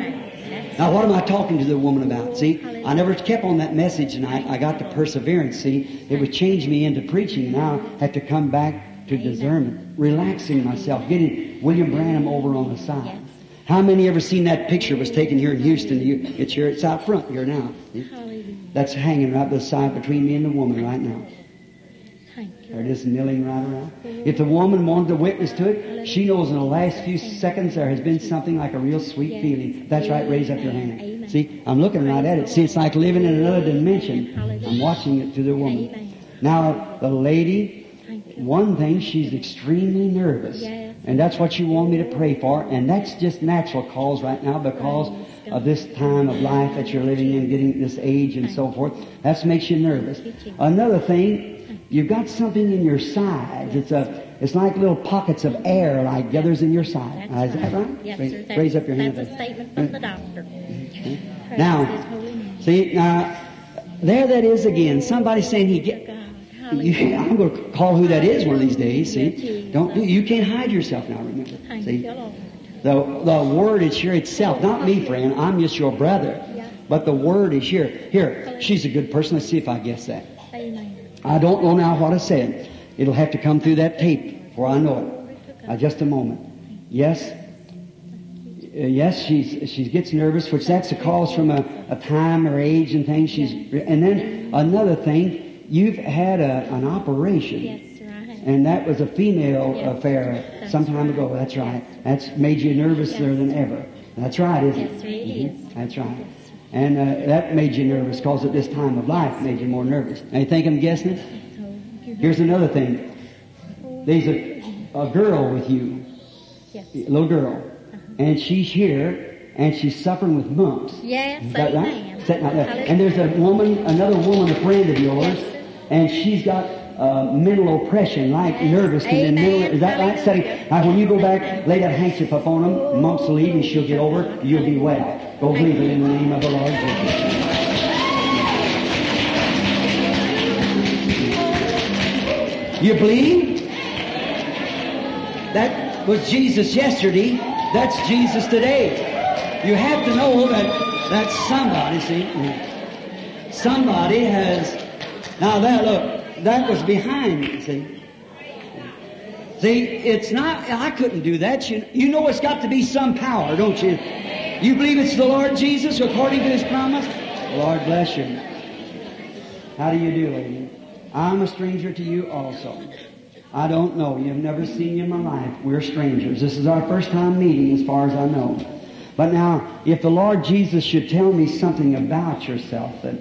Now, what am I talking to the woman about? See, I never kept on that message tonight. I got the perseverance. See, it would change me into preaching. Now I have to come back to discernment, relaxing myself, getting William Branham over on the side. How many ever seen that picture was taken here in Houston? You, it's here. It's out front here now. That's hanging right beside between me and the woman right now. They're just milling right around. If the woman wanted to witness to it, she knows in the last few seconds there has been something like a real sweet feeling. That's right, raise up your hand. See, I'm looking right at it. See, it's like living in another dimension. I'm watching it through the woman. Now, the lady. One thing, she's extremely nervous. Yes. And that's what you want me to pray for. And that's just natural cause right now because of this time of life that you're living in, getting this age and so forth. That makes you nervous. Another thing, you've got something in your sides. It's a, it's like little pockets of air like gathers in your side. Uh, is that right? Yes, raise, sir. Raise up your hand. That's a statement from the doctor. Now, his holy name. See, now, there that is again. Somebody saying he get. You. [LAUGHS] I'm going to call who that is one of these days. See, don't do, you can't hide yourself now. Remember, see, the the word is here itself. Not me, friend. I'm just your brother. But the word is here. Here, she's a good person. Let's see if I guess that. I don't know now what I said. It'll have to come through that tape before I know it. Uh, just a moment. Yes. Uh, yes, she's she gets nervous, which that's a cause from a, a time or age and things. She's and then another thing, you've had a, an operation. Yes, have. And that was a female Yes. affair That's some time right. ago. That's right. That's made you nervouser than ever. That's right, isn't Yes, it? it Mhm. That's right. Yes. And uh, that made you nervous because at this time of life made you more nervous. Now you think I'm guessing it? Here's another thing. There's a, a girl with you, Yes. a little girl, and she's here and she's suffering with mumps. Yes, Is that right? Sitting out there. And there's a woman, another woman, a friend of yours, and she's got uh, mental oppression, like nervous and Amen. mental. Is that right? Setting. Now, when you go back, lay that handkerchief up on them. Mumps will leave, and she'll get over. You'll be well. Go believe it in the name of the Lord Jesus. You believe? That was Jesus yesterday. That's Jesus today. You have to know that that's somebody, see. Somebody has, now that, look, that was behind me, see. See, it's not, I couldn't do that. You, you know it's got to be some power, don't you? You believe it's the Lord Jesus according to His promise? Lord bless you. How do you do, lady? I'm a stranger to you also. I don't know. You've never seen me in my life. We're strangers. This is our first time meeting as far as I know. But now, if the Lord Jesus should tell me something about yourself, that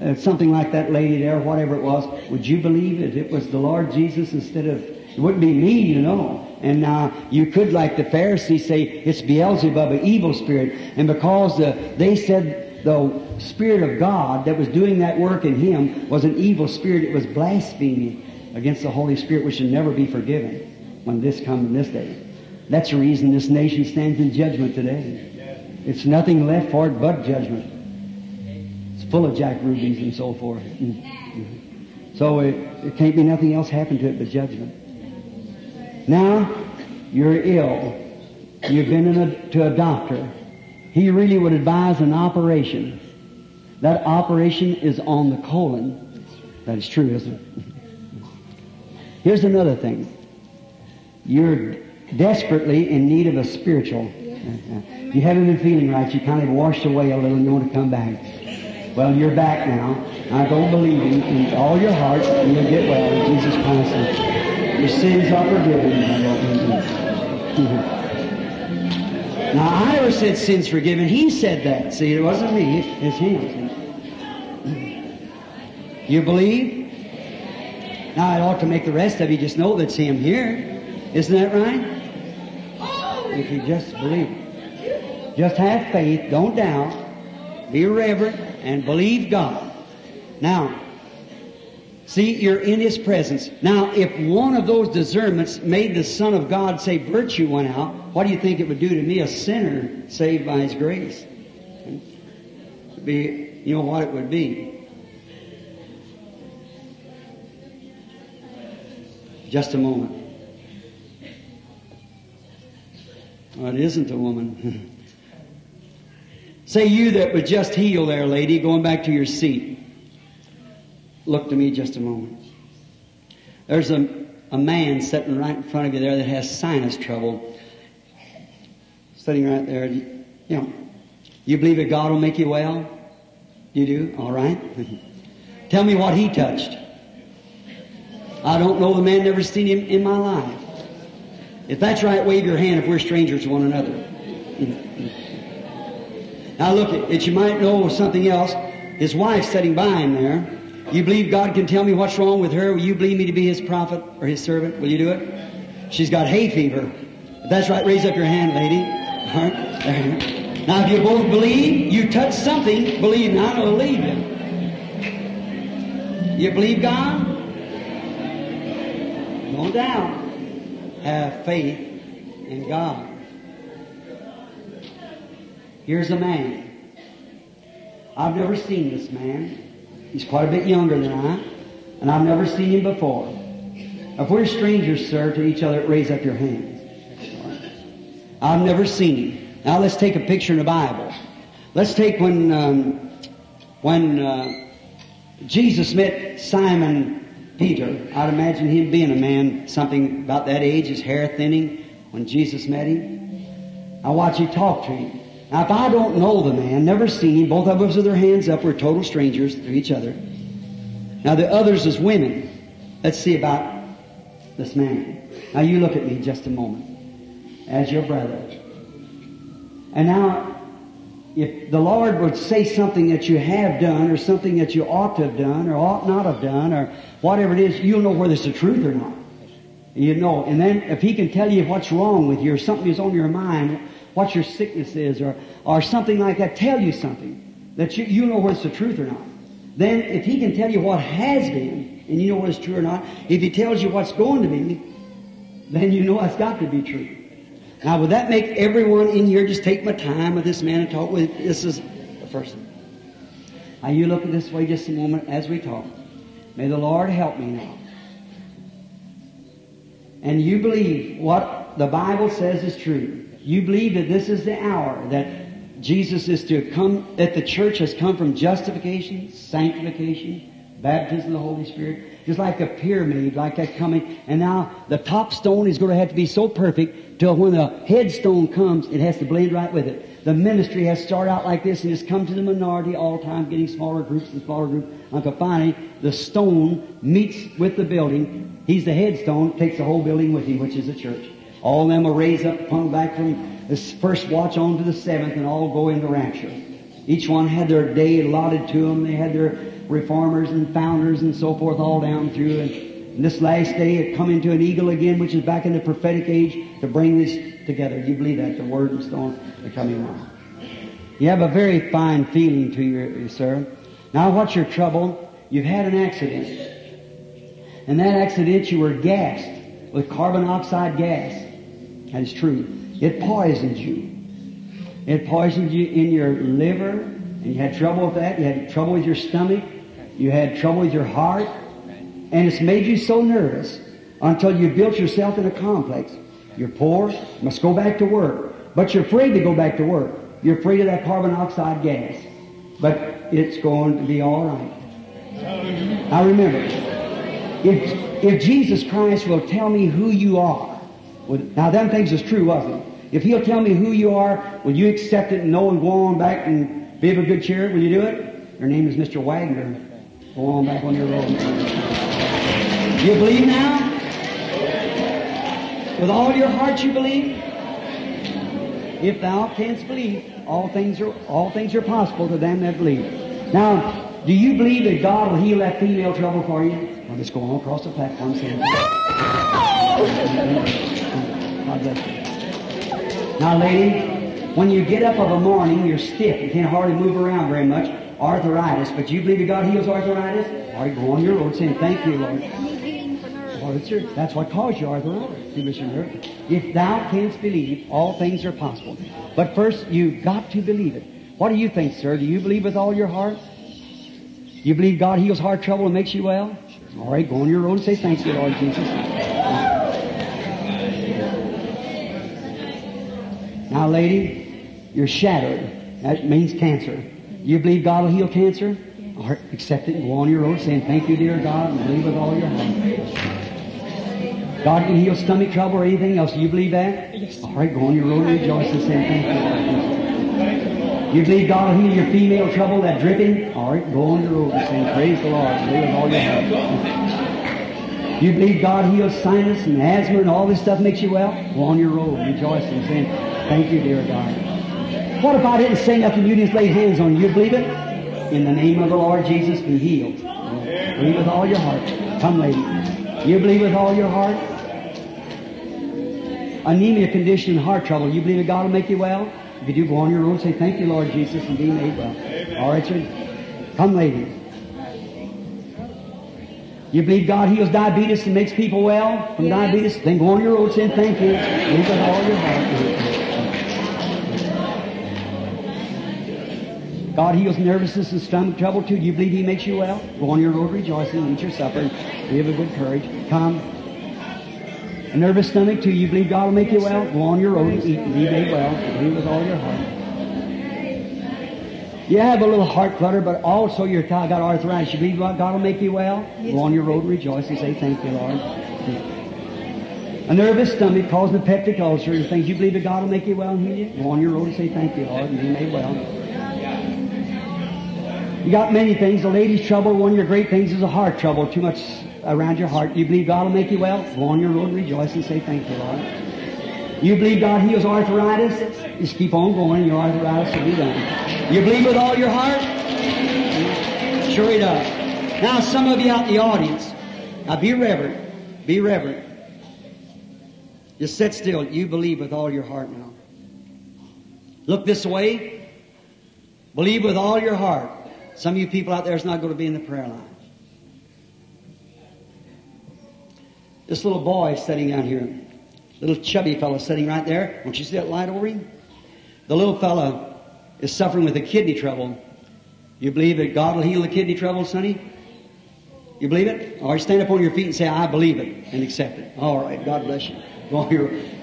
uh, something like that lady there, whatever it was, would you believe it? It was the Lord Jesus instead of It wouldn't be me, you know. And now you could, like the Pharisees, say it's Beelzebub, an evil spirit. And because the, they said the Spirit of God that was doing that work in him was an evil spirit, it was blaspheming against the Holy Spirit, which should never be forgiven when this comes in this day. That's the reason this nation stands in judgment today. It's nothing left for it but judgment. It's full of Jack Rubies and so forth. Mm-hmm. So it, it can't be nothing else happened to it but judgment. Now, you're ill. You've been a, to a doctor. He really would advise an operation. That operation is on the colon. That is true, isn't it? Here's another thing. You're desperately in need of a spiritual. You haven't been feeling right. You kind of washed away a little and you want to come back. Well, you're back now. I don't believe in, in all your heart and you'll get well in Jesus Christ. Your sins are forgiven. [LAUGHS] Now, I never said sins forgiven. He said that. See, it wasn't me. It's him. You believe? Now, it ought to make the rest of you just know that's him here. Isn't that right? If you just believe. Just have faith. Don't doubt. Be reverent and believe God. Now, See, you're in His presence. Now, if one of those discernments made the Son of God say virtue went out, what do you think it would do to me, a sinner saved by His grace? Be, you know what it would be. Just a moment. Well, it isn't a woman. [LAUGHS] Say you that was just healed there, lady, going back to your seat. Look to me just a moment. There's a, a man sitting right in front of you there that has sinus trouble. Sitting right there. You know, you believe that God will make you well? You do? All right. [LAUGHS] Tell me what he touched. I don't know the man, never seen him in my life. If that's right, wave your hand if we're strangers to one another. Now look, it, you might know something else. His wife sitting by him there. You believe God can tell me what's wrong with her? Will you believe me to be His prophet or His servant? Will you do it? She's got hay fever. If that's right, raise up your hand, lady. All right. Now, if you both believe, you touch something, believe not, I'll believe you. You believe God? No doubt. Have faith in God. Here's a man. I've never seen this man. He's quite a bit younger than I, and I've never seen him before. If we're strangers, sir, to each other, raise up your hands. I've never seen him. Now let's take a picture in the Bible. Let's take when um, when uh, Jesus met Simon Peter. I'd imagine him being a man something about that age, his hair thinning when Jesus met him. I watch you talk to him. Now, if I don't know the man, never seen him, both of us with their hands up, we're total strangers to each other. Now, the others is women. Let's see about this man. Now, you look at me just a moment as your brother. And now, if the Lord would say something that you have done or something that you ought to have done or ought not have done or whatever it is, you'll know whether it's the truth or not. You know. And then if He can tell you what's wrong with you or something is on your mind, what your sickness is or, or something like that, tell you something that you, you know whether it's the truth or not. Then if he can tell you what has been, and you know whether it's true or not, if he tells you what's going to be, then you know it's got to be true. Now would that make everyone in here just take my time with this man and talk with, this is the first. Now you look at this way just a moment as we talk. May the Lord help me now. And you believe what the Bible says is true. You believe that this is the hour that Jesus is to come, that the church has come from justification, sanctification, baptism of the Holy Spirit, just like a pyramid, like that coming. And now the top stone is going to have to be so perfect till when the headstone comes, it has to blend right with it. The ministry has to start out like this and has come to the minority all the time, getting smaller groups and smaller groups. Until finally, the stone meets with the building. He's the headstone, takes the whole building with him, which is the church. All them will raise up, hung back from the first watch on to the seventh, and all go into rapture. Each one had their day allotted to them. They had their reformers and founders and so forth all down through. And This last day it come into an eagle again, which is back in the prophetic age to bring this together. You believe that? The word and stone are coming on. You have a very fine feeling to you, sir. Now what's your trouble? You've had an accident. In that accident you were gassed with carbon oxide gas. That is true. It poisoned you. It poisoned you in your liver, and you had trouble with that. You had trouble with your stomach. You had trouble with your heart. And it's made you so nervous until you built yourself in a complex. You're poor, must go back to work. But you're afraid to go back to work. You're afraid of that carbon dioxide gas. But it's going to be all right. I remember, if, if Jesus Christ will tell me who you are, now them things is true, wasn't it? If He'll tell me who you are, will you accept it and know and go on back and be of a good cheer? Will you do it? Your name is Mr. Wagner. Go on back on your road. You believe now? With all your heart you believe? If thou canst believe, all things are all things are possible to them that believe. Now, do you believe that God will heal that female trouble for you? I'll just go on across the platform saying, God bless you. Now, lady, when you get up of a morning, you're stiff. You can't hardly move around very much. Arthritis. But you believe that God heals arthritis? All right, go on your road saying, Thank you, Lord. Well, that's, what caused. You listen here. If thou canst believe, all things are possible. But first, you've got to believe it. What do you think, sir? Do you believe with all your heart? You believe God heals heart trouble and makes you well? All right, go on your road and say, Thank you, Lord Jesus. Now, lady, you're shattered. That means cancer. You believe God will heal cancer? Right, accept it and go on your road saying, Thank you, dear God, and believe with all your heart. God can heal stomach trouble or anything else. Do you believe that? Yes. All right, go on your road and rejoice and say, Thank you, You believe God will heal your female trouble, that dripping? All right, go on your road and say, Praise the Lord. With all your heart. You believe God heals sinus and asthma and all this stuff makes you well? Go on your road, and rejoice and say Thank you, dear God. What if I didn't say nothing? You just laid hands on you. You believe it? In the name of the Lord Jesus, be healed. Believe with all your heart. Come, lady. You believe with all your heart? Anemia condition and heart trouble. You believe that God will make you well? If you do, go on your road and say, Thank you, Lord Jesus, and be made well. All right, sir. Come, lady. You believe God heals diabetes and makes people well from diabetes? Then go on your road saying, Thank you. Believe with all your heart. God heals nervousness and stomach trouble too. Do you believe He makes you well? Go on your road rejoicing, and eat your supper, and be of a good courage. Come. A nervous stomach too. You believe God will make you well? Go on your road and eat and be made well. Believe with all your heart. You have a little heart flutter, but also you're got arthritis. You believe God will make you well? Go on your road and rejoice and say, Thank you, Lord. A nervous stomach causing a peptic ulcer and things. You believe that God will make you well and heal you? Go on your road and say, Thank you, Lord, and be made well. You got many things. The lady's trouble, one of your great things is a heart trouble, too much around your heart. You believe God will make you well? Go on your road and rejoice and say, Thank you, Lord. You believe God heals arthritis? Just keep on going. Your arthritis will be done. You believe with all your heart? Sure he does. Now, some of you out in the audience, now be reverent. Be reverent. Just sit still. You believe with all your heart now. Look this way. Believe with all your heart. Some of you people out there is not going to be in the prayer line. This little boy sitting down here. Little chubby fellow sitting right there. Don't you see that light over him? The little fellow is suffering with a kidney trouble. You believe that God will heal the kidney trouble, sonny? You believe it? Right, stand up on your feet and say, I believe it, and accept it. All right, God bless you.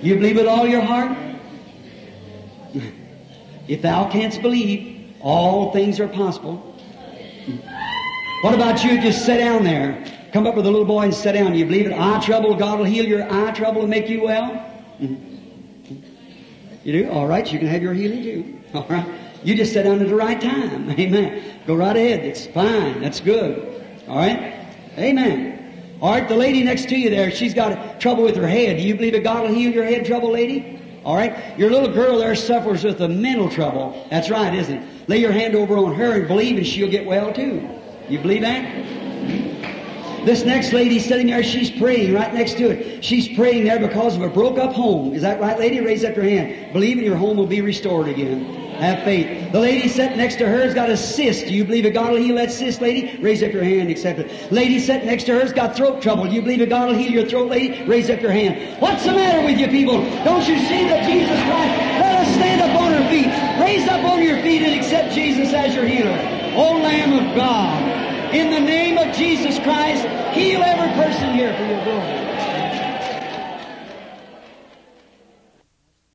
You believe with all your heart? [LAUGHS] if thou canst believe, all things are possible. What about you? Just sit down there. Come up with a little boy and sit down. Do you believe it? Eye trouble, God will heal your eye trouble and make you well? Mm-hmm. You do? All right, you can have your healing too. [LAUGHS] All right. You just sit down at the right time. [LAUGHS] Amen. Go right ahead. It's fine. That's good. All right. Amen. All right, the lady next to you there, she's got trouble with her head. Do you believe that God will heal your head trouble, lady? All right. Your little girl there suffers with a mental trouble. That's right, isn't it? Lay your hand over on her and believe and she'll get well too. You believe that? This next lady sitting there, oh, she's praying right next to it. She's praying there because of a broke up home. Is that right, lady? Raise up your hand. Believe in your home will be restored again. Have faith. The lady sitting next to her has got a cyst. Do you believe that God will heal that cyst, lady? Raise up your hand, accept it. Lady sitting next to her has got throat trouble. Do you believe that God will heal your throat, lady? Raise up your hand. What's the matter with you people? Don't you see that Jesus Christ? Let us stand up on our feet. Raise up on your feet and accept Jesus as your healer. O Lamb of God. In the name of Jesus Christ, heal every person here for your glory.